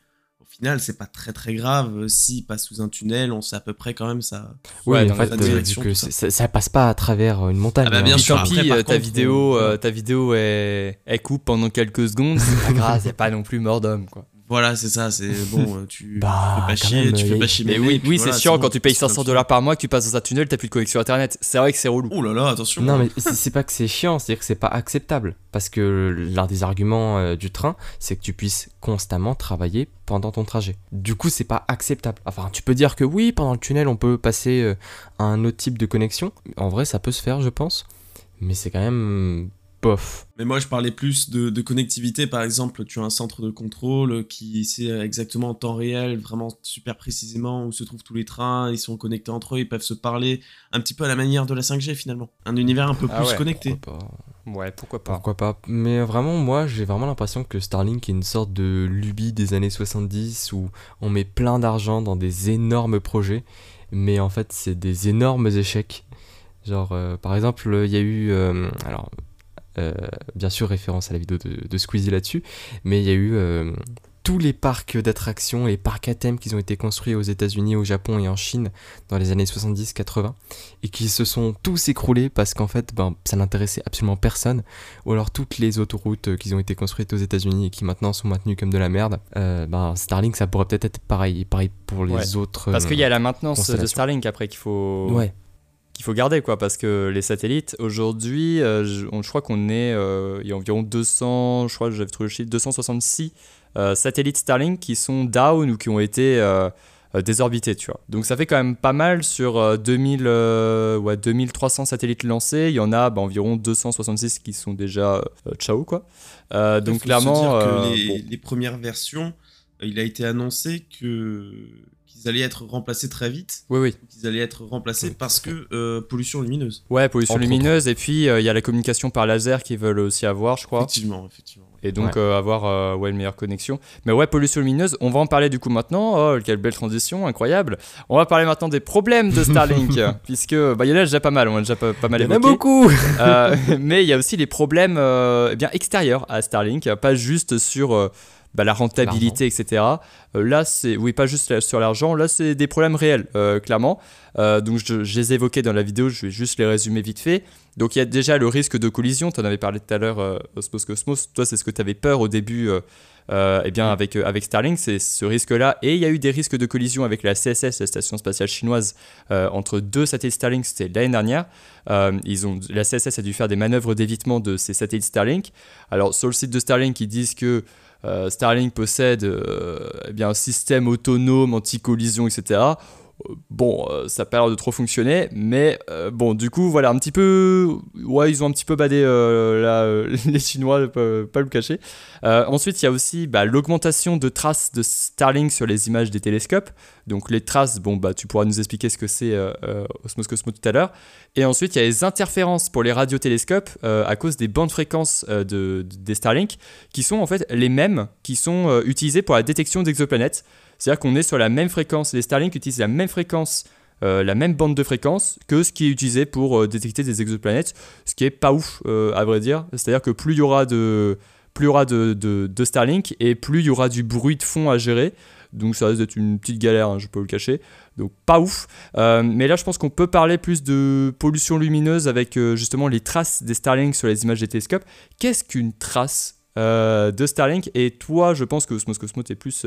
final, c'est pas très très grave. Euh, s'il passe sous un tunnel, on sait à peu près quand même ça. Ouais, en fait, euh, ça, passe pas à travers une montagne. Ah bah bien hein. sûr, puis euh, ta vidéo, ta vidéo, elle coupe pendant quelques secondes. C'est pas grave, a pas non plus mort d'homme, quoi. Voilà, c'est ça, c'est bon, euh, tu bah, fais pas chier, tu fais pas chier. Mais oui, oui c'est chiant quand tu payes 500 dollars par mois, que tu passes dans un tunnel, t'as plus de connexion internet. C'est vrai que c'est relou. Oh là là, attention. Non, mais c'est pas que c'est chiant, c'est-à-dire que c'est pas acceptable. Parce que l'un des arguments euh, du train, c'est que tu puisses constamment travailler pendant ton trajet. Du coup, c'est pas acceptable. Enfin, tu peux dire que oui, pendant le tunnel, on peut passer euh, à un autre type de connexion. En vrai, ça peut se faire, je pense. Mais c'est quand même mais moi, je parlais plus de, connectivité. Par exemple, tu as un centre de contrôle qui sait exactement en temps réel, vraiment super précisément où se trouvent tous les trains. Ils sont connectés entre eux, ils peuvent se parler un petit peu à la manière de la 5G finalement. Un univers un peu ah plus connecté. Ouais, pourquoi pas. Pourquoi pas. Mais vraiment, moi, j'ai vraiment l'impression que Starlink est une sorte de lubie des années 70 où on met plein d'argent dans des énormes projets. Mais en fait, c'est des énormes échecs. Genre, euh, par exemple, il y a eu. Euh, alors, bien sûr, référence à la vidéo de, Squeezie là-dessus, mais il y a eu euh, tous les parcs d'attractions, les parcs à thème qui ont été construits aux États-Unis, au Japon et en Chine dans les années 70-80 et qui se sont tous écroulés parce qu'en fait, ben, ça n'intéressait absolument personne. Ou alors toutes les autoroutes qui ont été construites aux États-Unis et qui maintenant sont maintenues comme de la merde. Euh, ben, Starlink, ça pourrait peut-être être pareil, pareil pour les autres. Parce qu'il y a la maintenance de Starlink après qu'il faut. Ouais qu'il faut garder quoi parce que les satellites aujourd'hui euh, je, crois qu'on est euh, il y a environ 200 je crois que j'avais trouvé le chiffre 266 euh, satellites Starlink qui sont down ou qui ont été désorbité, tu vois. Donc ça fait quand même pas mal sur 2000, ouais, 2300 satellites lancés. Il y en a bah, environ 266 qui sont déjà ciao, quoi. donc clairement. que les, premières versions, il a été annoncé que qu'ils allaient être remplacés très vite. Oui, oui. Qu'ils allaient être remplacés parce que euh, pollution lumineuse. Ouais, pollution lumineuse. Et puis, euh, il y a la communication par laser qu'ils veulent aussi avoir, je crois. Effectivement, effectivement. Et donc, euh, avoir ouais, une meilleure connexion. Mais ouais, pollution lumineuse, on va en parler du coup maintenant. Oh, quelle belle transition, incroyable. On va parler maintenant des problèmes de Starlink. puisque, bah, il y en a déjà pas mal, on a déjà pas, mal évoqué. Il y en a beaucoup Mais il y a aussi les problèmes eh bien, extérieurs à Starlink, pas juste sur bah, la rentabilité, etc. Euh, là, c'est, oui, pas juste sur l'argent, là, c'est des problèmes réels, euh, clairement. Euh, donc, je, les ai évoqués dans la vidéo, je vais juste les résumer vite fait. Donc, il y a déjà le risque de collision, tu en avais parlé tout à l'heure, Osmos Cosmos. Toi, c'est ce que tu avais peur au début. eh bien, avec, avec Starlink, c'est ce risque-là. Et il y a eu des risques de collision avec la CSS, la station spatiale chinoise, entre deux satellites Starlink, c'était l'année dernière. ils ont, la CSS a dû faire des manœuvres d'évitement de ces satellites Starlink. Alors, sur le site de Starlink, ils disent que euh, Starlink possède euh, eh bien, un système autonome anti-collision, etc. Euh, bon, ça n'a pas l'air de trop fonctionner, mais bon, du coup, voilà, un petit peu. Ouais, ils ont un petit peu badé les Chinois, pas, pas le cacher. ensuite, il y a aussi bah, l'augmentation de traces de Starlink sur les images des télescopes. Donc, les traces, bon, bah, tu pourras nous expliquer ce que c'est Osmos Cosmo tout à l'heure. Et ensuite, il y a les interférences pour les radiotélescopes euh, à cause des bandes fréquences euh, de, des Starlink, qui sont en fait les mêmes qui sont euh, utilisées pour la détection d'exoplanètes. C'est-à-dire qu'on est sur la même fréquence, les Starlink utilisent la même fréquence, la même bande de fréquence que ce qui est utilisé pour détecter des exoplanètes, ce qui est pas ouf à vrai dire. C'est-à-dire que plus il y aura de plus y aura de, de, Starlink et plus il y aura du bruit de fond à gérer. Donc ça risque d'être une petite galère, hein, je peux le cacher. Donc pas ouf. Euh, mais là, je pense qu'on peut parler plus de pollution lumineuse avec euh, justement les traces des Starlink sur les images des télescopes. Qu'est-ce qu'une trace euh, de Starlink? Et toi, je pense que Osmos Cosmo, es plus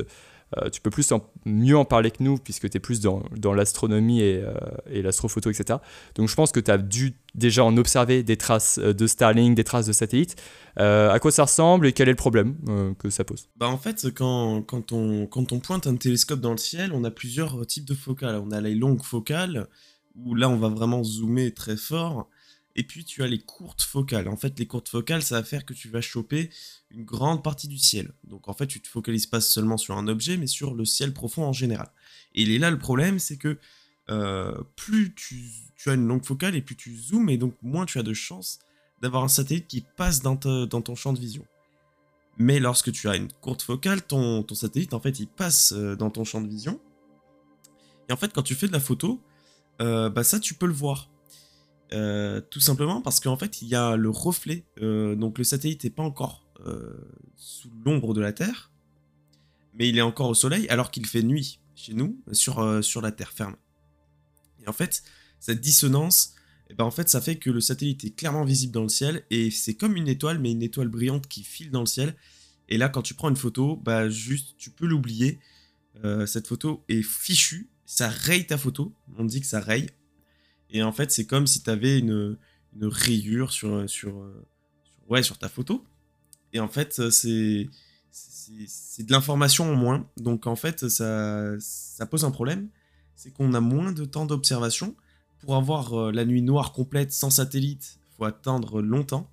euh, tu peux plus mieux en parler que nous puisque tu es plus dans, l'astronomie et, euh, l'astrophoto, etc. Donc je pense que tu as dû déjà en observer des traces euh, de Starlink, des traces de satellites. à quoi ça ressemble et quel est le problème que ça pose? Bah En fait, quand, quand, on, quand on pointe un télescope dans le ciel, on a plusieurs types de focales. On a les longues focales, où là on va vraiment zoomer très fort. Et puis tu as les courtes focales. En fait, les courtes focales, ça va faire que tu vas choper une grande partie du ciel. Donc en fait, tu te focalises pas seulement sur un objet, mais sur le ciel profond en général. Et il est là le problème, c'est que euh, plus tu, as une longue focale et plus tu zoomes, et donc moins tu as de chances d'avoir un satellite qui passe dans, ton champ de vision. Mais lorsque tu as une courte focale, ton, satellite, en fait, il passe euh, dans ton champ de vision. Et en fait, quand tu fais de la photo, euh, bah ça, tu peux le voir. Tout simplement parce qu'en fait, il y a le reflet. Donc le satellite n'est pas encore sous l'ombre de la Terre, mais il est encore au Soleil alors qu'il fait nuit chez nous, sur, sur la Terre ferme. Et en fait, cette dissonance, et eh ben en fait, ça fait que le satellite est clairement visible dans le ciel et c'est comme une étoile, mais une étoile brillante qui file dans le ciel. Et là, quand tu prends une photo, bah juste, tu peux l'oublier. cette photo est fichue, ça raye ta photo. On dit que ça raye. Et en fait, c'est comme si tu avais une, rayure sur, sur, ouais, sur ta photo. Et en fait, c'est c'est de l'information en moins. Donc en fait, ça, ça pose un problème. C'est qu'on a moins de temps d'observation. Pour avoir euh, la nuit noire complète sans satellite, faut attendre longtemps.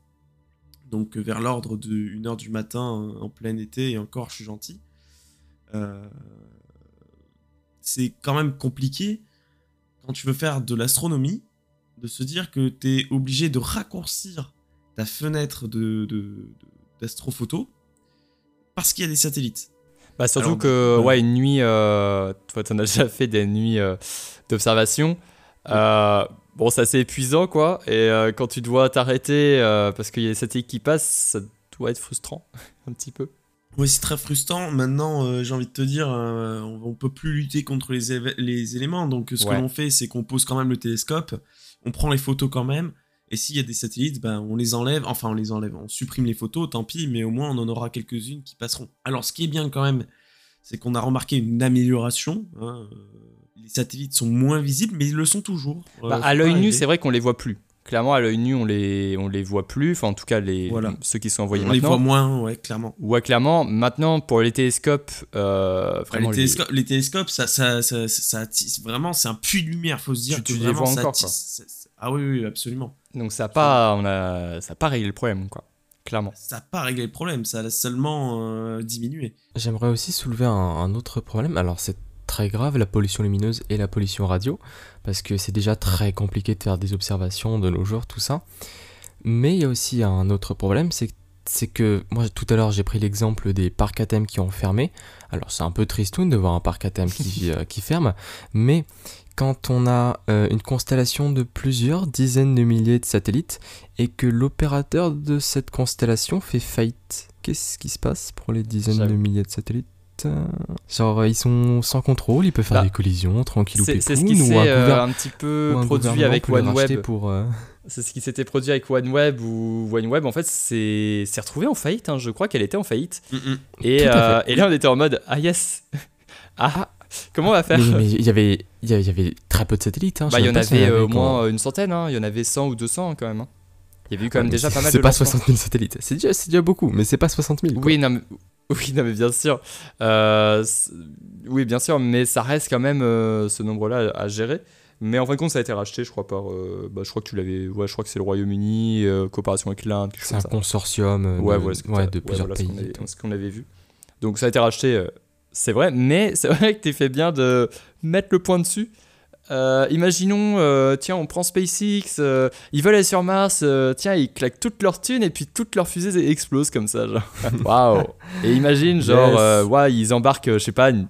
Donc vers l'ordre de 1h du matin en plein été, et encore je suis gentil. Euh, c'est quand même compliqué quand tu veux faire de l'astronomie, de se dire que tu es obligé de raccourcir ta fenêtre de, d'astrophoto parce qu'il y a des satellites. Bah surtout que ouais. une nuit, euh, toi tu en as déjà fait des nuits euh, d'observation. Euh, bon, c'est assez épuisant quoi. Et euh, quand tu dois t'arrêter parce qu'il y a des satellites qui passent, ça doit être frustrant un petit peu. Oui, c'est très frustrant. Maintenant, euh, j'ai envie de te dire, euh, on, peut plus lutter contre les, les éléments. Donc, ce que l'on fait, c'est qu'on pose quand même le télescope, on prend les photos quand même. Et s'il y a des satellites, ben, on les enlève. Enfin, on les enlève. On supprime les photos, tant pis, mais au moins, on en aura quelques-unes qui passeront. Alors, ce qui est bien quand même, c'est qu'on a remarqué une amélioration. Hein. Les satellites sont moins visibles, mais ils le sont toujours. Euh, bah, à l'œil nu, c'est vrai qu'on les voit plus Clairement, à l'œil nu, on les, on les voit plus. Enfin, en tout cas, les, Voilà. ceux qui sont envoyés On les maintenant. voit moins, ouais, clairement. Ouais, clairement. Maintenant, pour les télescopes, euh, vraiment, les, télescopes, les télescopes, ça, ça, ça, ça, attise- vraiment, c'est un puits de lumière, faut se dire Tu- que tu les vraiment, vois encore, ça- Ah oui, oui, absolument. Donc ça a pas, on a, ça a pas réglé le problème, quoi. Clairement. Ça n'a pas réglé le problème, ça a seulement euh, diminué. J'aimerais aussi soulever un, un autre problème. Alors c'est très grave la pollution lumineuse et la pollution radio, parce que c'est déjà très compliqué de faire des observations de nos jours, tout ça. Mais il y a aussi un autre problème, c'est c'est que moi tout à l'heure j'ai pris l'exemple des parcs à thème qui ont fermé. Alors c'est un peu tristoun de voir un parc à thème qui, euh, qui ferme, mais quand on a euh, une constellation de plusieurs dizaines de milliers de satellites et que l'opérateur de cette constellation fait faillite, qu'est-ce qui se passe pour les dizaines de milliers de satellites? Genre ils sont sans contrôle, ils peuvent faire Bah, des collisions tranquille ou C'est c'est ce qui s'est un, euh, un petit peu produit avec OneWeb. pour euh, C'est ce qui s'était produit avec OneWeb ou OneWeb. En fait, c'est s'est retrouvé en faillite. hein. Je crois qu'elle était en faillite. Mm, mm. Et, euh, là, on était en mode ah yes. ah. Comment on va faire? Mais mais il y avait il y avait- très peu de satellites hein, Bah, il y en pas avait au moins une centaine. hein. Il y en avait 100 ou 200 quand même. Il y avait eu quand Ouais, même déjà c'est- pas mal C'est de pas lancements. 60 000 satellites. C'est déjà, c'est déjà beaucoup, mais c'est pas 60 000. quoi. Oui, non, mais, oui, non, mais bien sûr. Euh, c'est- oui, bien sûr, mais ça reste quand même euh, ce nombre-là à gérer. Mais en fin de compte, ça a été racheté, je crois, par. euh, bah, je crois que tu l'avais. Ouais, je crois que c'est le Royaume-Uni, coopération avec l'Inde, C'est un ça. consortium Ouais, de, voilà, ouais, plusieurs voilà ce pays. qu'on avait- ce qu'on avait vu. Donc ça a été racheté, c'est vrai, mais c'est vrai que tu fait bien de mettre le point dessus. Euh, imaginons, euh, tiens, on prend SpaceX, euh, ils veulent aller sur Mars, euh, tiens, ils claquent toutes leurs thunes et puis toutes leurs fusées explosent comme ça. Waouh! Et imagine, genre, Yes. euh, ouais, ils embarquent, euh, je sais pas, une-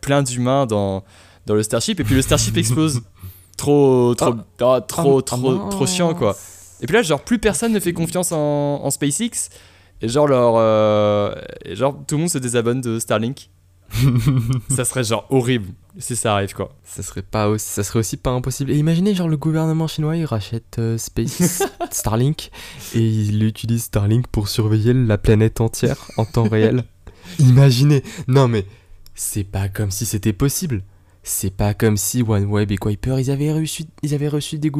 plein d'humains dans, dans le Starship et puis le Starship explose. Trop, trop, ah, trop, Ah, trop, trop chiant, quoi. Et puis là, genre, plus personne ne fait confiance en, en SpaceX. Et genre, leur, et genre, tout le monde se désabonne de Starlink. ça serait genre horrible si ça arrive, quoi. Ça serait pas aussi, ça serait aussi pas impossible. Et imaginez, genre, le gouvernement chinois, il rachète euh, Space Starlink et il utilise Starlink pour surveiller la planète entière en temps réel. Imaginez. Non, mais c'est pas comme si c'était possible. C'est pas comme si OneWeb et Kuiper, ils avaient reçu, ils avaient reçu des,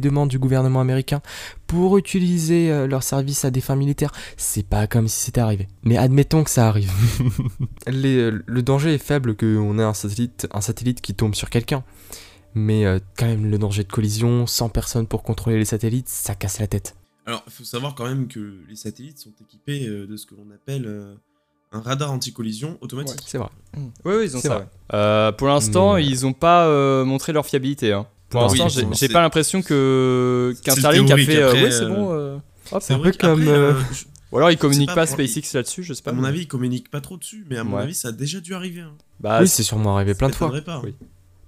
demandes du gouvernement américain pour utiliser euh, leurs services à des fins militaires. C'est pas comme si c'était arrivé. Mais admettons que ça arrive. Les- le danger est faible qu'on ait un satellite, un satellite qui tombe sur quelqu'un. Mais euh, quand même, le danger de collision, sans personne pour contrôler les satellites, ça casse la tête. Alors, il faut savoir quand même que les satellites sont équipés euh, de ce que l'on appelle euh, un radar anti-collision automatique. C'est vrai. Oui, oui, ils ont C'est ça. vrai. Euh, pour l'instant, euh, ils ont pas euh, montré leur fiabilité. hein. Pour l'instant, oui, j'ai pas l'impression que Starlink a fait. euh, ouais, c'est bon. euh. C'est un peu comme, euh, je- Ou alors ils communiquent pas SpaceX là-dessus, je sais pas. à mon avis, ils communiquent pas trop dessus, mais à mon Ouais. avis, ça a déjà dû arriver. hein. Bah, oui, c'est sûrement arrivé plein de fois. Oui.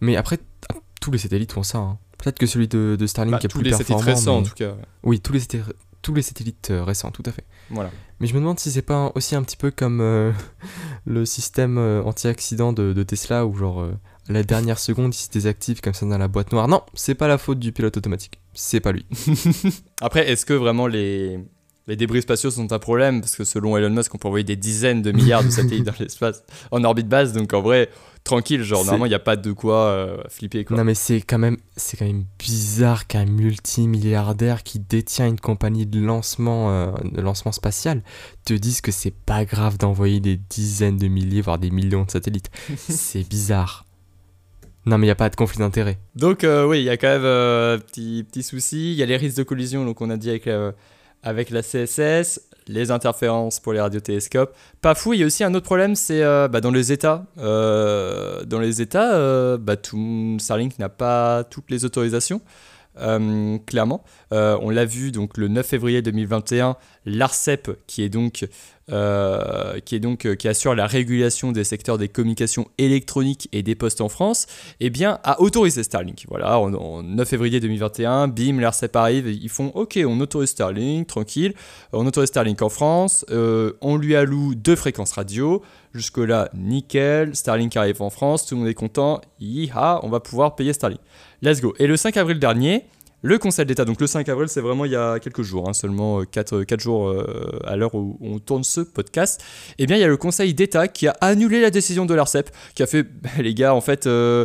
Mais après, ah, tous les satellites font ça. hein. Peut-être que celui de, de Starlink bah, est tous plus les satellites performant. récents en tout cas. Oui, tous les, saté- tous les satellites euh, récents, tout à fait. Voilà. Mais je me demande si c'est pas aussi un petit peu comme euh, le système euh, anti-accident de, de Tesla où genre euh, à la dernière seconde il se désactive comme ça dans la boîte noire. Non, c'est pas la faute du pilote automatique. C'est pas lui. Après, est-ce que vraiment les, les débris spatiaux sont un problème? Parce que selon Elon Musk, on peut envoyer des dizaines de milliards de satellites dans l'espace en orbite basse, donc en vrai, tranquille, genre normalement, il n'y a pas de quoi euh, flipper. Quoi. Non mais c'est quand même c'est quand même bizarre qu'un multimilliardaire qui détient une compagnie de lancement euh, de lancement spatial te dise que c'est pas grave d'envoyer des dizaines de milliers voire des millions de satellites. c'est bizarre. Non mais il y a pas de conflit d'intérêt. Donc euh, oui, il y a quand même euh, petit, petit souci. Il y a les risques de collision, donc on a dit avec, euh, avec la CSS, les interférences pour les radiotélescopes. Pas fou, il y a aussi un autre problème, c'est euh, bah, dans les États. Euh, dans les États, euh, bah, tout, Starlink n'a pas toutes les autorisations. clairement, on l'a vu donc le 9 février 2021, l'Arcep qui est donc euh, qui est donc euh, qui assure la régulation des secteurs des communications électroniques et des postes en France, eh bien, a autorisé Starlink. Voilà, en, en 9 février 2021, bim, l'ARCEP arrive, ils font OK, on autorise Starlink, tranquille, on autorise Starlink en France, euh, on lui alloue deux fréquences radio, jusque-là, nickel, Starlink arrive en France, tout le monde est content, yiha, on va pouvoir payer Starlink. Let's go. Et le 5 avril dernier, le Conseil d'État, donc le 5 avril, c'est vraiment il y a quelques jours, hein, seulement 4, jours euh, à l'heure où on tourne ce podcast, eh bien il y a le Conseil d'État qui a annulé la décision de l'ARCEP, qui a fait, les gars, en fait, euh,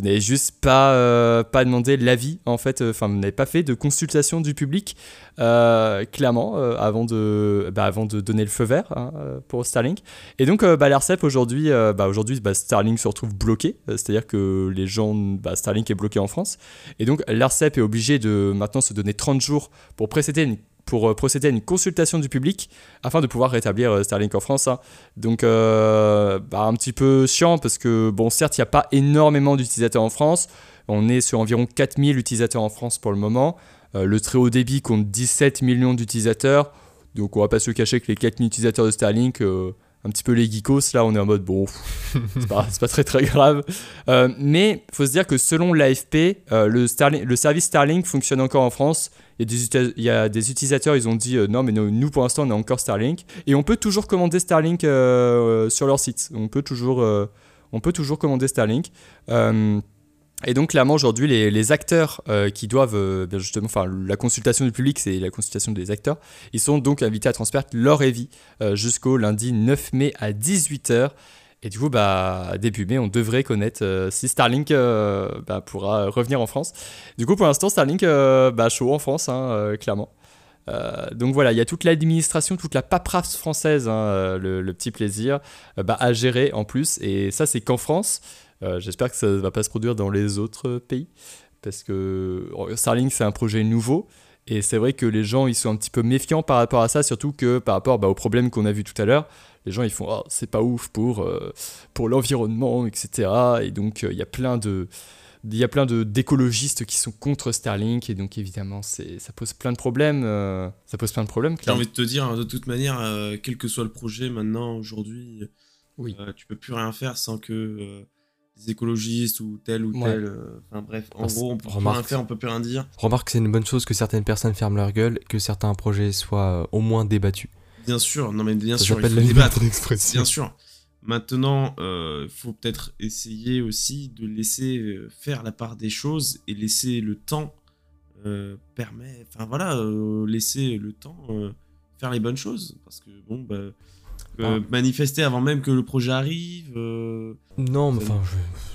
vous n'avez juste pas, euh, pas demandé l'avis, en fait, enfin, vous n'avez pas fait de consultation du public, clairement, avant, de, bah, avant de donner le feu vert hein, pour Starlink. Et donc, bah, l'ARCEP, aujourd'hui, bah, aujourd'hui Starlink se retrouve bloqué, c'est-à-dire que les gens, Starlink est bloqué en France. Et donc, l'ARCEP est obligé de maintenant se donner 30 jours pour précéder une pour euh, procéder à une consultation du public afin de pouvoir rétablir euh, Starlink en France. Hein. Donc, euh, bah, un petit peu chiant parce que, bon, certes, il n'y a pas énormément d'utilisateurs en France. On est sur environ 4000 utilisateurs en France pour le moment. le très haut débit compte 17 millions d'utilisateurs. Donc, on va pas se cacher que les 4000 utilisateurs de Starlink un petit peu les geekos, là on est en mode bon, c'est pas, très très grave. Euh, mais faut se dire que selon l'AFP, euh, le, le service Starlink fonctionne encore en France. Il y, a des, utilisateurs, ils ont dit euh, non mais nous, pour l'instant on a encore Starlink. Et on peut toujours commander Starlink sur leur site. On peut toujours, on peut toujours commander Starlink. Et donc clairement aujourd'hui les, acteurs euh, qui doivent euh, justement, enfin la consultation du public c'est la consultation des acteurs, ils sont donc invités à transmettre leur avis euh, jusqu'au lundi 9 mai à 18h. Et du coup, bah, début mai, on devrait connaître si Starlink bah, pourra revenir en France. Du coup, pour l'instant, Starlink, bah, chaud en France, hein, clairement. donc voilà, il y a toute l'administration, toute la paperasse française, hein, le, le, petit plaisir, bah, à gérer en plus. Et ça, c'est qu'en France. Euh, j'espère que ça ne va pas se produire dans les autres pays, parce que Starlink, c'est un projet nouveau. Et c'est vrai que les gens, ils sont un petit peu méfiants par rapport à ça, surtout que par rapport bah, au problème qu'on a vu tout à l'heure, les gens, ils font oh, c'est pas ouf pour, euh, pour l'environnement, etc. Et donc, euh, il y a plein de. Il y a plein d'écologistes qui sont contre Starlink et donc évidemment ça pose plein de problèmes. ça pose plein de problèmes. J'ai envie de te dire, de toute manière, quel que soit le projet maintenant, aujourd'hui, oui. tu peux plus rien faire sans que écologistes ou tel ou tel. Euh, enfin bref, en gros, on peut remarque, rien faire, on peut plus rien dire. Remarque, c'est une bonne chose que certaines personnes ferment leur gueule, que certains projets soient euh, au moins débattus. Bien sûr, non mais bien sûr, il faut débattre. Bien sûr. Maintenant, il euh, faut peut-être essayer aussi de laisser faire la part des choses et laisser le temps permet, enfin voilà, laisser le temps faire les bonnes choses parce que bon bah ah. manifester avant même que le projet arrive. Euh, non, mais enfin,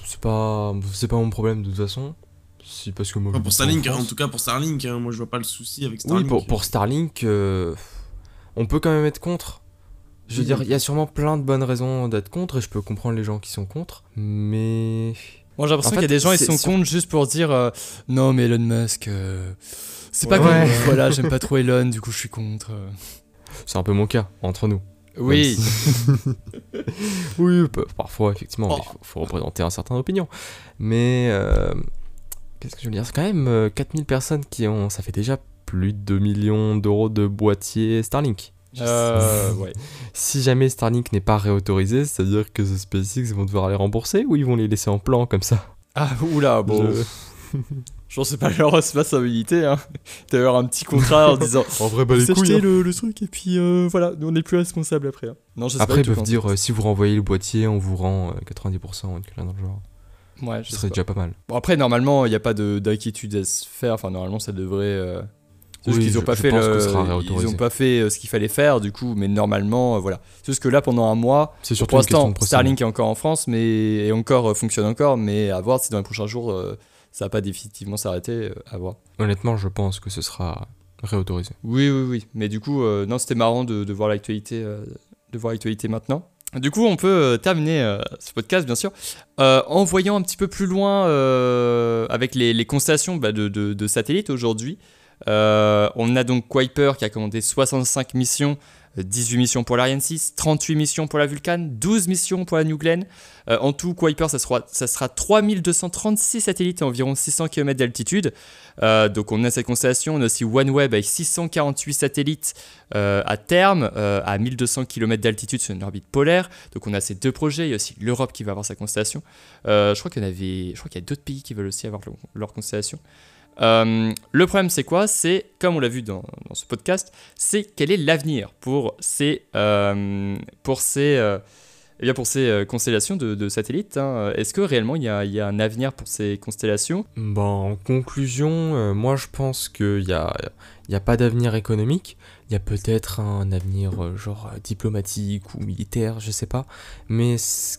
c'est pas, c'est pas mon problème de toute façon. Si, parce que moi, pour Starlink, en, tout cas pour Starlink, hein, moi je vois pas le souci avec Starlink. Oui, pour, Starlink, euh, on peut quand même être contre. Je veux dire, il y a sûrement plein de bonnes raisons d'être contre et je peux comprendre les gens qui sont contre, mais. Moi j'ai l'impression qu'il y a des gens qui sont contre juste pour dire euh, non mais Elon Musk, c'est pas ouais. voilà j'aime pas trop Elon, du coup je suis contre. C'est un peu mon cas entre nous. Oui. oui, parfois, effectivement, il faut, représenter un certain opinion. Mais, euh, qu'est-ce que je veux dire? C'est quand même 4000 euh, personnes qui ont. Ça fait déjà plus de 2 millions d'euros de boîtiers Starlink. Euh, ouais. Si jamais Starlink n'est pas réautorisé, c'est-à-dire que SpaceX vont devoir les rembourser ou ils vont les laisser en plan comme ça? Ah, oula, bon. Je pense que c'est pas leur responsabilité. Hein. D'avoir un petit contrat en disant En vrai, bah les couilles. Hein. Le, le, truc et puis euh, voilà, on n'est plus responsable après. Hein. Non, je sais après, ils peuvent dire euh, si vous renvoyez le boîtier, on vous rend 90% euh, ou dans le genre. Ouais, Ce serait déjà pas mal. Bon, après, normalement, il n'y a pas d'inquiétude à se faire. Enfin, normalement, ça devrait. C'est juste qu'ils n'ont pas, fait ils ont pas fait ce qu'il fallait faire, du coup, mais normalement, voilà. C'est juste que là, pendant un mois, pour l'instant, Starlink est encore en France, mais et encore fonctionne encore, mais à voir si dans les prochains jours ça va pas définitivement s'arrêter, euh, à voir. Honnêtement, je pense que ce sera réautorisé. Oui, oui, oui. Mais du coup, euh, non, c'était marrant de, voir l'actualité, euh, de voir l'actualité maintenant. Du coup, on peut terminer ce podcast, bien sûr, en voyant un petit peu plus loin avec les, constellations bah, de, de, satellites aujourd'hui. on a donc Kuiper qui a commandé 65 missions 18 missions pour l'Ariane 6, 38 missions pour la Vulcan, 12 missions pour la New Glenn. Euh, en tout, Kuiper, ça sera, ça sera 3236 satellites à environ 600 km d'altitude. Euh, donc on a cette constellation, on a aussi OneWeb avec 648 satellites euh, à terme, à 1200 km d'altitude sur une orbite polaire. Donc on a ces deux projets, il y a aussi l'Europe qui va avoir sa constellation. je crois qu'il y, avait, je crois qu'il y a d'autres pays qui veulent aussi avoir leur constellation. Euh, le problème, c'est quoi? C'est, comme on l'a vu dans, ce podcast, c'est quel est l'avenir pour ces, euh, pour ces, euh, eh bien pour ces constellations de, satellites. Hein? Est-ce que réellement il y, a, un avenir pour ces constellations? Bon, En conclusion, moi je pense qu'il n'y a, a pas d'avenir économique. Il y a peut-être un avenir genre diplomatique ou militaire, je sais pas. Mais ce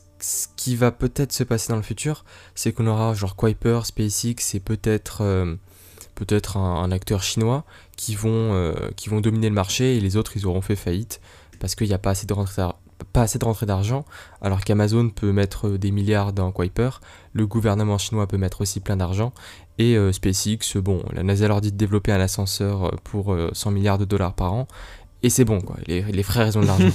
qui va peut-être se passer dans le futur, c'est qu'on aura genre Kuiper, SpaceX et peut-être euh, peut-être un, acteur chinois qui vont, euh, qui vont dominer le marché et les autres ils auront fait faillite parce qu'il n'y a pas assez de rentrée d'ar- pas assez de rentrée d'argent, alors qu'Amazon peut mettre des milliards dans Kuiper, le gouvernement chinois peut mettre aussi plein d'argent, et euh, SpaceX, bon, la NASA leur dit de développer un ascenseur pour euh, 100 milliards de dollars par an, et c'est bon, quoi, les, les frères ont de l'argent.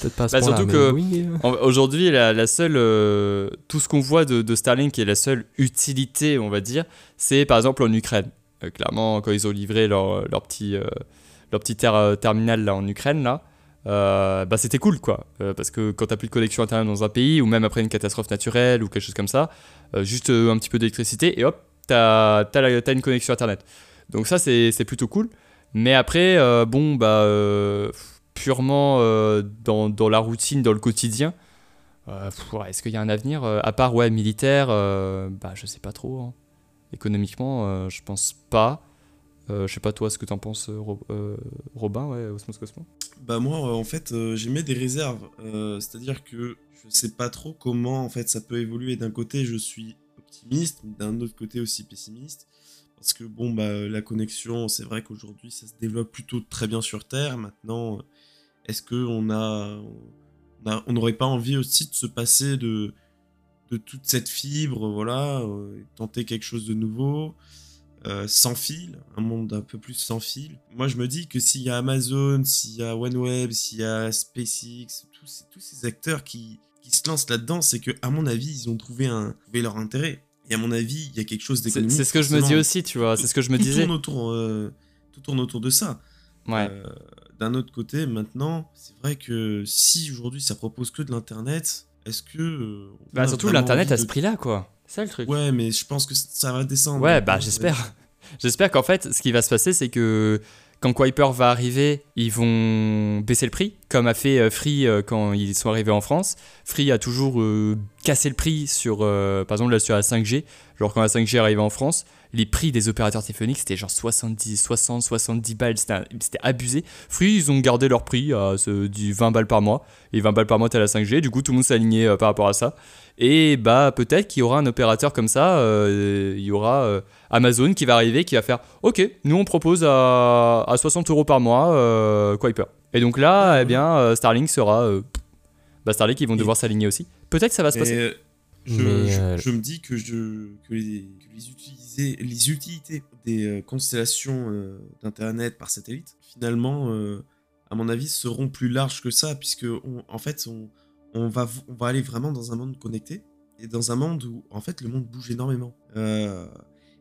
Peut-être pas à ce Bah, surtout que- oui, Aujourd'hui, la, la seule, euh, tout ce qu'on voit de, de Starlink et la seule utilité, on va dire, c'est par exemple en Ukraine. Euh, clairement, quand ils ont livré leur, leur petit, euh, leur petit ter- euh, terminal là en Ukraine, là, euh, bah, c'était cool quoi. Euh, parce que quand t'as plus de connexion internet dans un pays, ou même après une catastrophe naturelle ou quelque chose comme ça, euh, juste un petit peu d'électricité et hop, t'as as, t'as une connexion internet. Donc ça, c'est c'est plutôt cool. Mais après, bon, bah, purement euh, dans, la routine, dans le quotidien, euh, est-ce qu'il y a un avenir euh, À part, ouais, militaire, bah, je sais pas trop. hein. Économiquement, je pense pas. Euh, je sais pas toi ce que t'en penses, Ro- Robin, ouais, Osmos Cosmo. Bah moi en fait mis des réserves, c'est-à-dire que je sais pas trop comment en fait ça peut évoluer. D'un côté je suis optimiste, d'un autre côté aussi pessimiste, parce que bon bah la connexion c'est vrai qu'aujourd'hui ça se développe plutôt très bien sur Terre. Maintenant est-ce que on a on a- on n'aurait pas envie aussi de se passer de de toute cette fibre, voilà, euh, tenter quelque chose de nouveau euh, sans fil, un monde un peu plus sans fil? Moi, je me dis que s'il y a Amazon, s'il y a OneWeb, s'il y a SpaceX, tous ces, tous ces acteurs qui, qui se lancent là-dedans, c'est que, à mon avis, ils ont trouvé, un, trouvé leur intérêt. Et à mon avis, il y a quelque chose d'économique. c'est ce que je me dis aussi, tu vois, c'est ce que je me Tout disais. Tourne autour, euh, tout tourne autour de ça. Ouais. Euh, D'un autre côté, maintenant, c'est vrai que si aujourd'hui ça propose que de l'internet, est-ce que. euh, Bah, surtout l'internet à ce prix-là, quoi. C'est ça le truc. Ouais, mais je pense que ça va descendre. Ouais, bah j'espère. J'espère qu'en fait, ce qui va se passer, c'est que quand Kuiper va arriver, ils vont baisser le prix, comme a fait euh, Free euh, quand ils sont arrivés en France. Free a toujours euh, cassé le prix sur, euh, par exemple, là sur la 5G. Genre quand la 5G arrivait en France, les prix des opérateurs téléphoniques c'était genre 70, 60, 70 balles, c'était abusé. Free, ils ont gardé leur prix à du 20 balles par mois. Et 20 balles par mois, t'as la 5G. Du coup, tout le monde s'est aligné par rapport à ça. Et bah peut-être qu'il y aura un opérateur comme ça, euh, il y aura euh, Amazon qui va arriver, qui va faire OK, nous on propose à, à 60 euros par mois euh, Kuiper. Et donc là, eh bien, euh, Starlink sera. euh, bah Starlink, ils vont Et- devoir s'aligner aussi. Peut-être que ça va se passer. euh, je, Mais, je- je me dis que, je, que, les, que les, utiliser- les utilités des constellations euh, d'Internet par satellite, finalement, euh, à mon avis, seront plus larges que ça, puisque on- en fait, on, on, va, on va aller vraiment dans un monde connecté, et dans un monde où, en fait, le monde bouge énormément. Euh,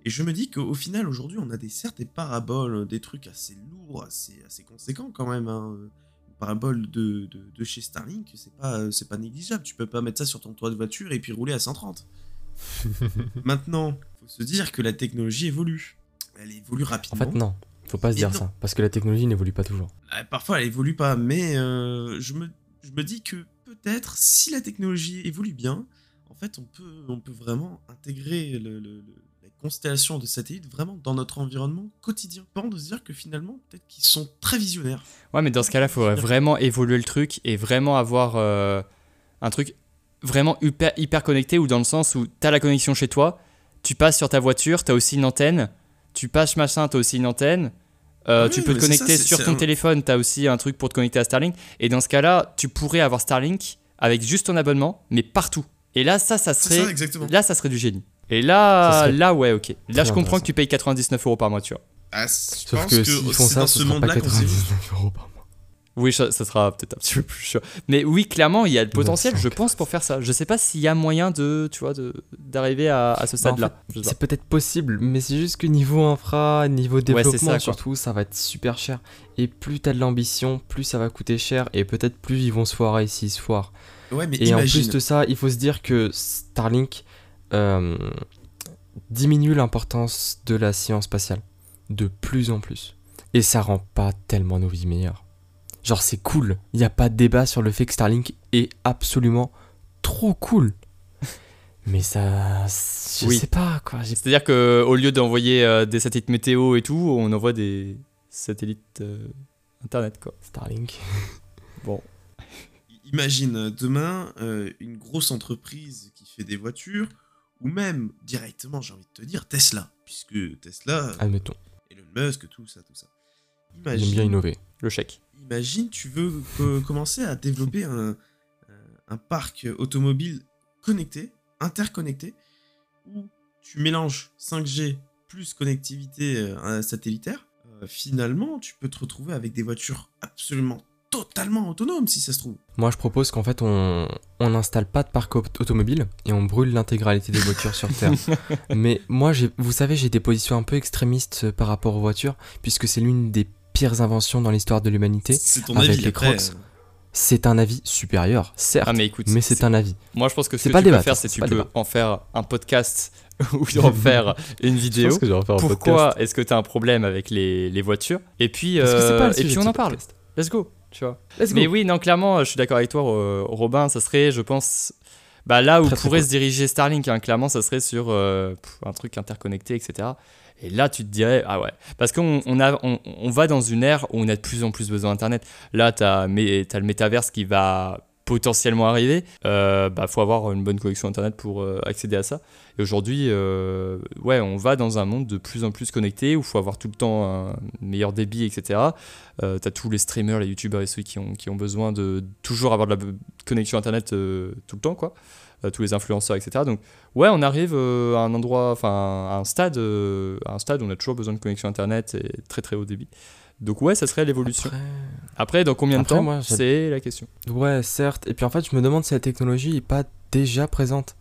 et je me dis qu'au final, aujourd'hui, on a des, certes des paraboles, des trucs assez lourds, assez, assez conséquents quand même. Hein. Une parabole de, de, de chez Starlink, c'est pas, c'est pas négligeable. Tu peux pas mettre ça sur ton toit de voiture et puis rouler à 130. Maintenant, faut se dire que la technologie évolue. Elle évolue En rapidement. fait, non. Faut pas se dire non. ça. Parce que la technologie n'évolue pas toujours. Euh, Parfois, elle évolue pas, mais euh, je, me, je me dis que peut-être, si la technologie évolue bien, en fait, on peut, on peut vraiment intégrer le- le- le- la constellation de satellites vraiment dans notre environnement quotidien. Pas de se dire que finalement, peut-être qu'ils sont très visionnaires. Ouais, mais dans ce cas-là, il faudrait vraiment évoluer le truc et vraiment avoir euh, un truc vraiment hyper, hyper connecté ou dans le sens où tu as la connexion chez toi, tu passes sur ta voiture, tu as aussi une antenne, tu passes machin, tu as aussi une antenne. Euh, tu peux te connecter ça, sur ton un- téléphone, tu as aussi un truc pour te connecter à Starlink. Et dans ce cas-là, tu pourrais avoir Starlink avec juste ton abonnement, mais partout. Et là, ça, ça serait, ça, là, ça serait du génie. Et là, là, ouais, ok. Là, je comprends que tu payes 99 euros par mois, tu vois. Ah, je Sauf pense que, que, s'ils font ça, dans ce ce sera pas monde-là qu'on s'est 99 euros par mois. Oui, ça, ça sera peut-être un petit peu plus chiant. Mais oui, clairement, il y a le potentiel, je 900. pense, pour faire ça. Je sais pas s'il y a moyen de, tu vois, d'arriver à, à ce Bah, en stade-là. C'est peut-être possible, mais c'est juste que niveau infra, niveau développement ça, surtout, ça va être super cher. Et plus t'as de l'ambition, plus ça va coûter cher, et peut-être plus ils vont se foirer s'ils se foirent. Ouais, mais Et en plus de ça, il faut se dire que Starlink euh, diminue l'importance de la science spatiale de plus en plus. Et ça rend pas tellement nos vies meilleures. Genre c'est cool, il n'y a pas de débat sur le fait que Starlink est absolument trop cool. Mais ça... Je Oui. sais pas quoi. C'est-à-dire qu'au lieu d'envoyer euh, des satellites météo et tout, on envoie des satellites euh, internet, quoi. Starlink. Bon. Imagine demain une grosse entreprise qui fait des voitures, ou même directement, j'ai envie de te dire, Tesla, puisque Tesla, admettons, Elon Musk, tout ça, tout ça. Imagine, bien innover. Le chèque. Imagine, tu veux commencer à développer un, un parc automobile connecté, interconnecté, où tu mélanges 5G plus connectivité euh, satellitaire, euh, finalement, tu peux te retrouver avec des voitures absolument totalement autonomes, si ça se trouve. Moi, je propose qu'en fait, on n'installe pas de parc automobile et on brûle l'intégralité des voitures sur Terre. Mais moi, vous savez, j'ai des positions un peu extrémistes euh, par rapport aux voitures, puisque c'est l'une des pires inventions dans l'histoire de l'humanité. C'est ton avec avis, les crocs. C'est un avis supérieur, certes, ah, mais, écoute, mais c'est un avis. Moi, je pense que ce que pas tu peux faire, c'est que tu peux en faire un podcast ou en faire une vidéo. Pourquoi est-ce que tu as un problème avec les, les voitures? Et puis, euh, et puis on en parle. Let's go, tu vois. Mais oui, non, clairement, je suis d'accord avec toi, Robin. Ça serait, je pense, bah, là où pourrait se diriger Starlink, hein, clairement, ça serait sur euh, un truc interconnecté, etc. Et là, tu te dirais, ah ouais. Parce qu'on on on, on, va dans une ère où on a de plus en plus besoin d'Internet. Là, tu as, as, le métaverse qui va potentiellement arriver. Euh, bah, faut avoir une bonne connexion Internet pour euh, accéder à ça. Et aujourd'hui, euh, ouais, on va dans un monde de plus en plus connecté où il faut avoir tout le temps un meilleur débit, etc. Tu as tous les streamers, les youtubeurs et ceux qui ont, qui ont besoin de toujours avoir de la connexion Internet tout le temps, quoi. Euh, tous les influenceurs, etc. Donc ouais, on arrive euh, à un endroit, enfin à un stade, euh, à un stade où on a toujours besoin de connexion internet et très très haut débit. Donc ouais, ça serait l'évolution. Après... dans combien de temps C'est la question. Ouais, certes. Et puis en fait, je me demande si la technologie n'est pas déjà présente.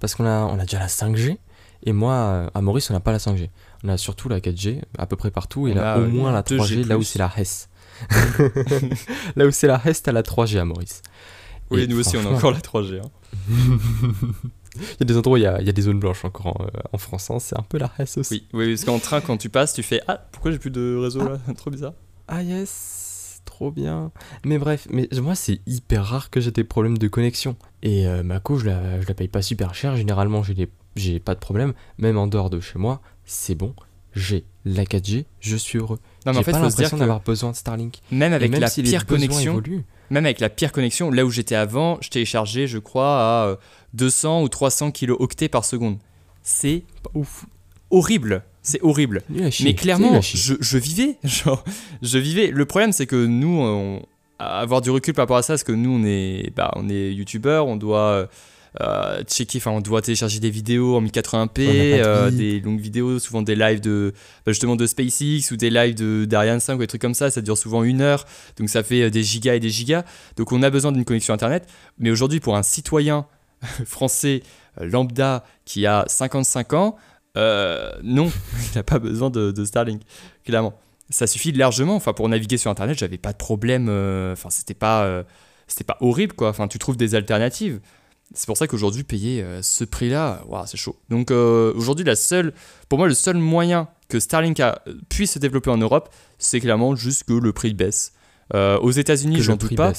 Parce qu'on a, on a déjà la 5G. Et moi, à Maurice, on n'a pas la 5G. On a surtout la 4G, à peu près partout. Et là, au moins la 3G, là où c'est la HES. là où c'est la HES, t'as la 3G à Maurice. Oui, nous aussi, on a encore la 3G. Hein. il y a des endroits où il y a, il y a des zones blanches encore en, euh, France, hein. c'est un peu la reste aussi. Oui, oui parce qu'en train, quand tu passes, tu fais Ah, pourquoi j'ai plus de réseau là? Trop bizarre. Ah, yes, trop bien. Mais bref, mais moi, c'est hyper rare que j'ai des problèmes de connexion. Et euh, ma co, je la, je la paye pas super cher. Généralement, j'ai pas de problème. Même en dehors de chez moi, c'est bon. J'ai la 4G, je suis heureux. Non, mais en fait, pas l'impression d'avoir besoin de Starlink. Même avec la pire connexion, même avec la pire connexion, là où j'étais avant, je téléchargeais, je crois, à 200 euh, ou 300 kilooctets par seconde. C'est ouf. horrible. C'est horrible. Mais clairement, je, je, vivais. Genre, je vivais. Le problème, c'est que nous, on, avoir du recul par rapport à ça, parce que nous, on est, bah, on est youtubeurs, on doit euh, euh, checker, enfin on doit télécharger des vidéos en 1080p, euh, des longues vidéos, souvent des lives de bah, justement de SpaceX ou des lives de d'Ariane 5 ou des trucs comme ça, ça dure souvent une heure, donc ça fait euh, des gigas et des gigas. Donc on a besoin d'une connexion internet, mais aujourd'hui pour un citoyen français lambda qui a 55 ans, non, il n'a pas besoin de, de, Starlink, clairement. Ça suffit largement. Enfin, pour naviguer sur Internet, j'avais pas de problème. Enfin, c'était pas, c'était pas horrible, quoi. Enfin, tu trouves des alternatives. C'est pour ça qu'aujourd'hui, payer euh, ce prix-là, c'est chaud. Donc euh, aujourd'hui, la seule, pour moi, le seul moyen que Starlink a, puisse se développer en Europe, c'est clairement juste que le prix baisse. Euh, aux États-Unis, j'en doute pas,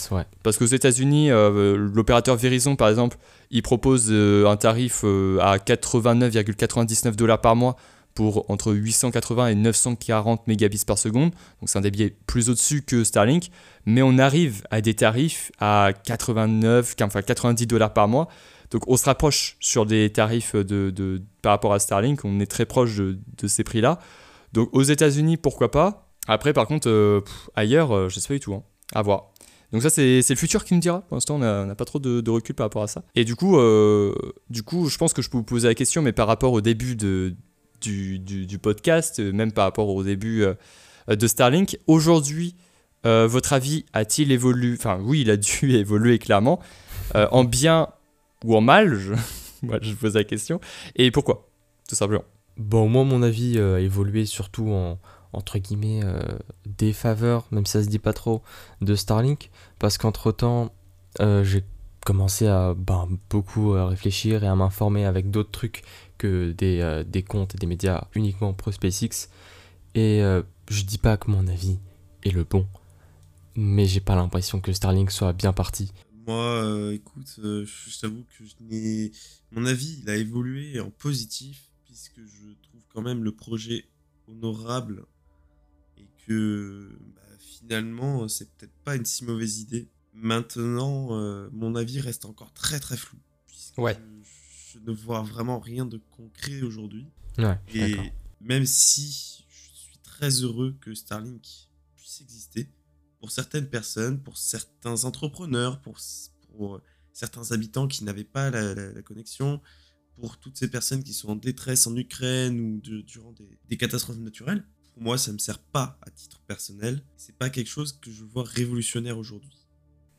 parce qu'aux États-Unis, l'opérateur Verizon, par exemple, il propose un tarif à 89,99 dollars par mois pour entre 880 et 940 mégabits par seconde. Donc c'est un débit plus au-dessus que Starlink. Mais on arrive à des tarifs à 89, enfin 90 dollars par mois. Donc on se rapproche sur des tarifs de, par rapport à Starlink. On est très proche de, ces prix-là. Donc aux États-Unis, pourquoi pas? Après, par contre, euh, ailleurs, euh, je sais pas du tout. Hein. À voir. Donc ça, c'est le futur qui nous dira. Pour l'instant, on n'a pas trop de, recul par rapport à ça. Et du coup, euh, du coup, je pense que je peux vous poser la question, mais par rapport au début de, du, podcast, euh, même par rapport au début euh, de Starlink. Aujourd'hui, euh, votre avis a-t-il évolué Enfin, oui, il a dû évoluer clairement. en bien ou en mal je... Moi, je pose la question. Et pourquoi Tout simplement? Bon, moi, mon avis a évolué surtout en, entre guillemets, défaveur, même si ça se dit pas trop, de Starlink. Parce qu'entre temps, j'ai commencé à ben, beaucoup réfléchir et à m'informer avec d'autres trucs que des, euh, des comptes et des médias uniquement pro SpaceX. Et euh, je dis pas que mon avis est le bon, mais j'ai pas l'impression que Starlink soit bien parti. Moi, euh, écoute, je t'avoue que je mon avis il a évolué en positif, puisque je trouve quand même le projet honorable et que bah, finalement c'est peut-être pas une si mauvaise idée. Maintenant, euh, mon avis reste encore très très flou. puisque Ouais. Je ne vois vraiment rien de concret aujourd'hui. Ouais, Et même si je suis très heureux que Starlink puisse exister, pour certaines personnes, pour certains entrepreneurs, pour, pour certains habitants qui n'avaient pas la, la- la connexion, pour toutes ces personnes qui sont en détresse en Ukraine ou de- durant des, des catastrophes naturelles, pour moi, ça ne me sert pas à titre personnel. C'est pas quelque chose que je vois révolutionnaire aujourd'hui.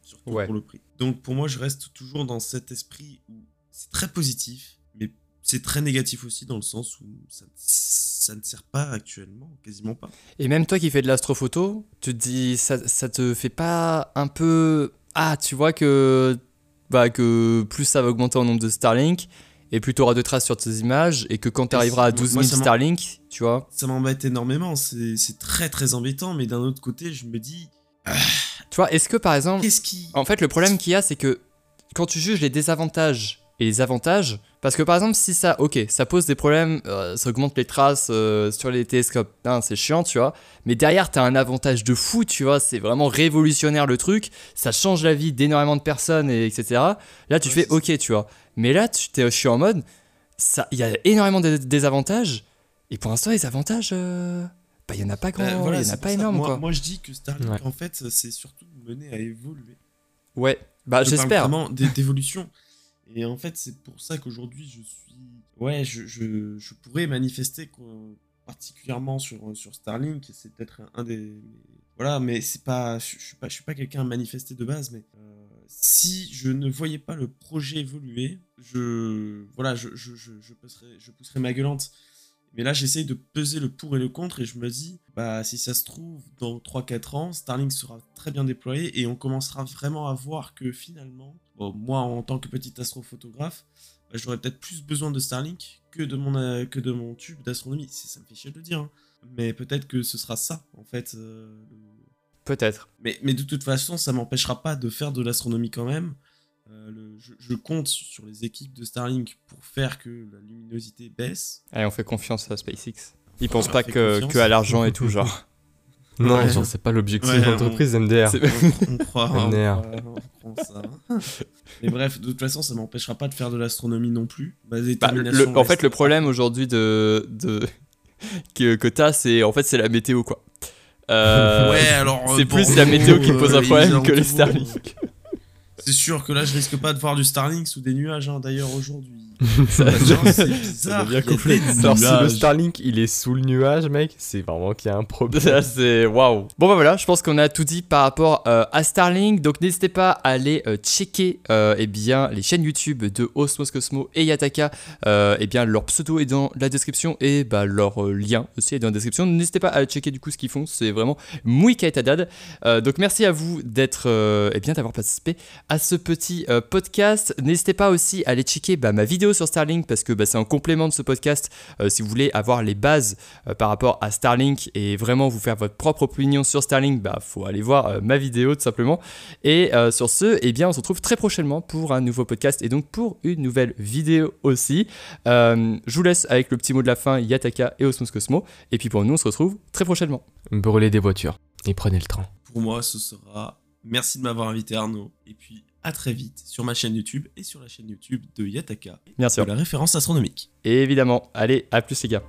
Surtout Ouais. pour le prix. Donc pour moi, je reste toujours dans cet esprit où c'est très positif, mais c'est très négatif aussi dans le sens où ça, ça ne sert pas actuellement, quasiment pas. Et même toi qui fais de l'astrophoto, tu te dis, ça, ça te fait pas un peu. Ah, tu vois que, bah, que plus ça va augmenter en nombre de Starlink, et plus tu auras de traces sur tes images, et que quand tu arriveras à moi, 12 moi, 000 ça m'en- Starlink, tu vois. Ça m'embête énormément, c'est très très embêtant, mais d'un autre côté, je me dis, Tu vois, est-ce que par exemple. qu'est-ce qui... En fait, le problème qu'il y a, c'est que quand tu juges les désavantages et les avantages, parce que par exemple, si ça, ok, ça pose des problèmes, euh, ça augmente les traces euh, sur les télescopes, hein, c'est chiant, tu vois, mais derrière, t'as un avantage de fou, tu vois, c'est vraiment révolutionnaire le truc, ça change la vie d'énormément de personnes, et etc. Là, tu Ouais, fais, ok, tu vois, mais là, tu t'es, je suis en mode, ça, il y a énormément de désavantages, et pour l'instant, les avantages, euh, bah, il y en a pas grand, Euh, il voilà, y en a pas ça. énorme, moi, quoi. Moi, je dis que Starlink, Ouais. en fait, c'est surtout mené à évoluer. Ouais, bah, j'espère. vraiment d'é- d'évolution. Et en fait, c'est pour ça qu'aujourd'hui, je suis. Ouais, je, je, je pourrais manifester particulièrement sur, sur Starlink. C'est peut-être un, des. Voilà, mais c'est pas. Je, je suis pas, pas quelqu'un à manifester de base, mais euh, si je ne voyais pas le projet évoluer, je. Voilà, je, je, je pousserais ma gueulante. Mais là, j'essaye de peser le pour et le contre et je me dis, bah, si ça se trouve, dans 3-4 ans, Starlink sera très bien déployé et on commencera vraiment à voir que finalement, bon, moi, en tant que petit astrophotographe, bah, j'aurais peut-être plus besoin de Starlink que de mon, euh, que de mon tube d'astronomie. Ça me fait chier de le dire, hein. mais peut-être que ce sera ça, en fait. euh, le- Peut-être. mais, mais de toute façon, ça m'empêchera pas de faire de l'astronomie quand même. Euh, le- je, je compte sur les équipes de Starlink pour faire que la luminosité baisse. Allez, on fait confiance à SpaceX. Ils pensent pas que, que à l'argent et tout, genre. Non, Ouais. genre, c'est pas l'objectif Ouais, de l'entreprise MDR. C'est- on, on croit, on, MDR. croit, on prend ça. Mais bref, de toute façon, ça m'empêchera pas de faire de l'astronomie non plus. Ma Bah, le- en fait, le problème aujourd'hui de, de que, que t'as, c'est en fait c'est la météo quoi. Euh, ouais, alors. euh, c'est bon, plus la météo qui euh, pose un problème que les Starlink. euh, C'est sûr que là, je risque pas de voir du Starlink sous des nuages, hein, d'ailleurs, aujourd'hui. Ça- Genre, c'est bizarre. Alors, si le. Starlink il est sous le nuage, mec, c'est vraiment qu'il y a un problème. Ça, c'est waouh. Bon bah voilà, je pense qu'on a tout dit par rapport euh, à Starlink. Donc n'hésitez pas à aller euh, checker euh, eh bien les chaînes YouTube de Osmos Cosmo et Yataka. Euh, eh bien leur pseudo est dans la description et bah leur euh, lien aussi est dans la description. N'hésitez pas à checker du coup ce qu'ils font. C'est vraiment muy kaitadad. Euh, donc merci à vous d'être euh, eh bien d'avoir participé à ce petit euh, podcast. N'hésitez pas aussi à aller checker bah, ma vidéo sur Starlink parce que bah, c'est un complément de ce podcast. Euh, si vous voulez avoir les bases euh, par rapport à Starlink et vraiment vous faire votre propre opinion sur Starlink, bah faut aller voir euh, ma vidéo tout simplement. Et euh, sur ce, eh bien on se retrouve très prochainement pour un nouveau podcast et donc pour une nouvelle vidéo aussi. Euh, je vous laisse avec le petit mot de la fin, Yataka et Osmos Cosmo. Et puis pour nous, on se retrouve très prochainement. Brûlez des voitures et prenez le train. Pour moi, ce sera. Merci de m'avoir invité, Arnaud. Et puis, à très vite sur ma chaîne YouTube et sur la chaîne YouTube de Yataka, Bien de sûr. la référence astronomique. Et évidemment, allez, à plus les gars.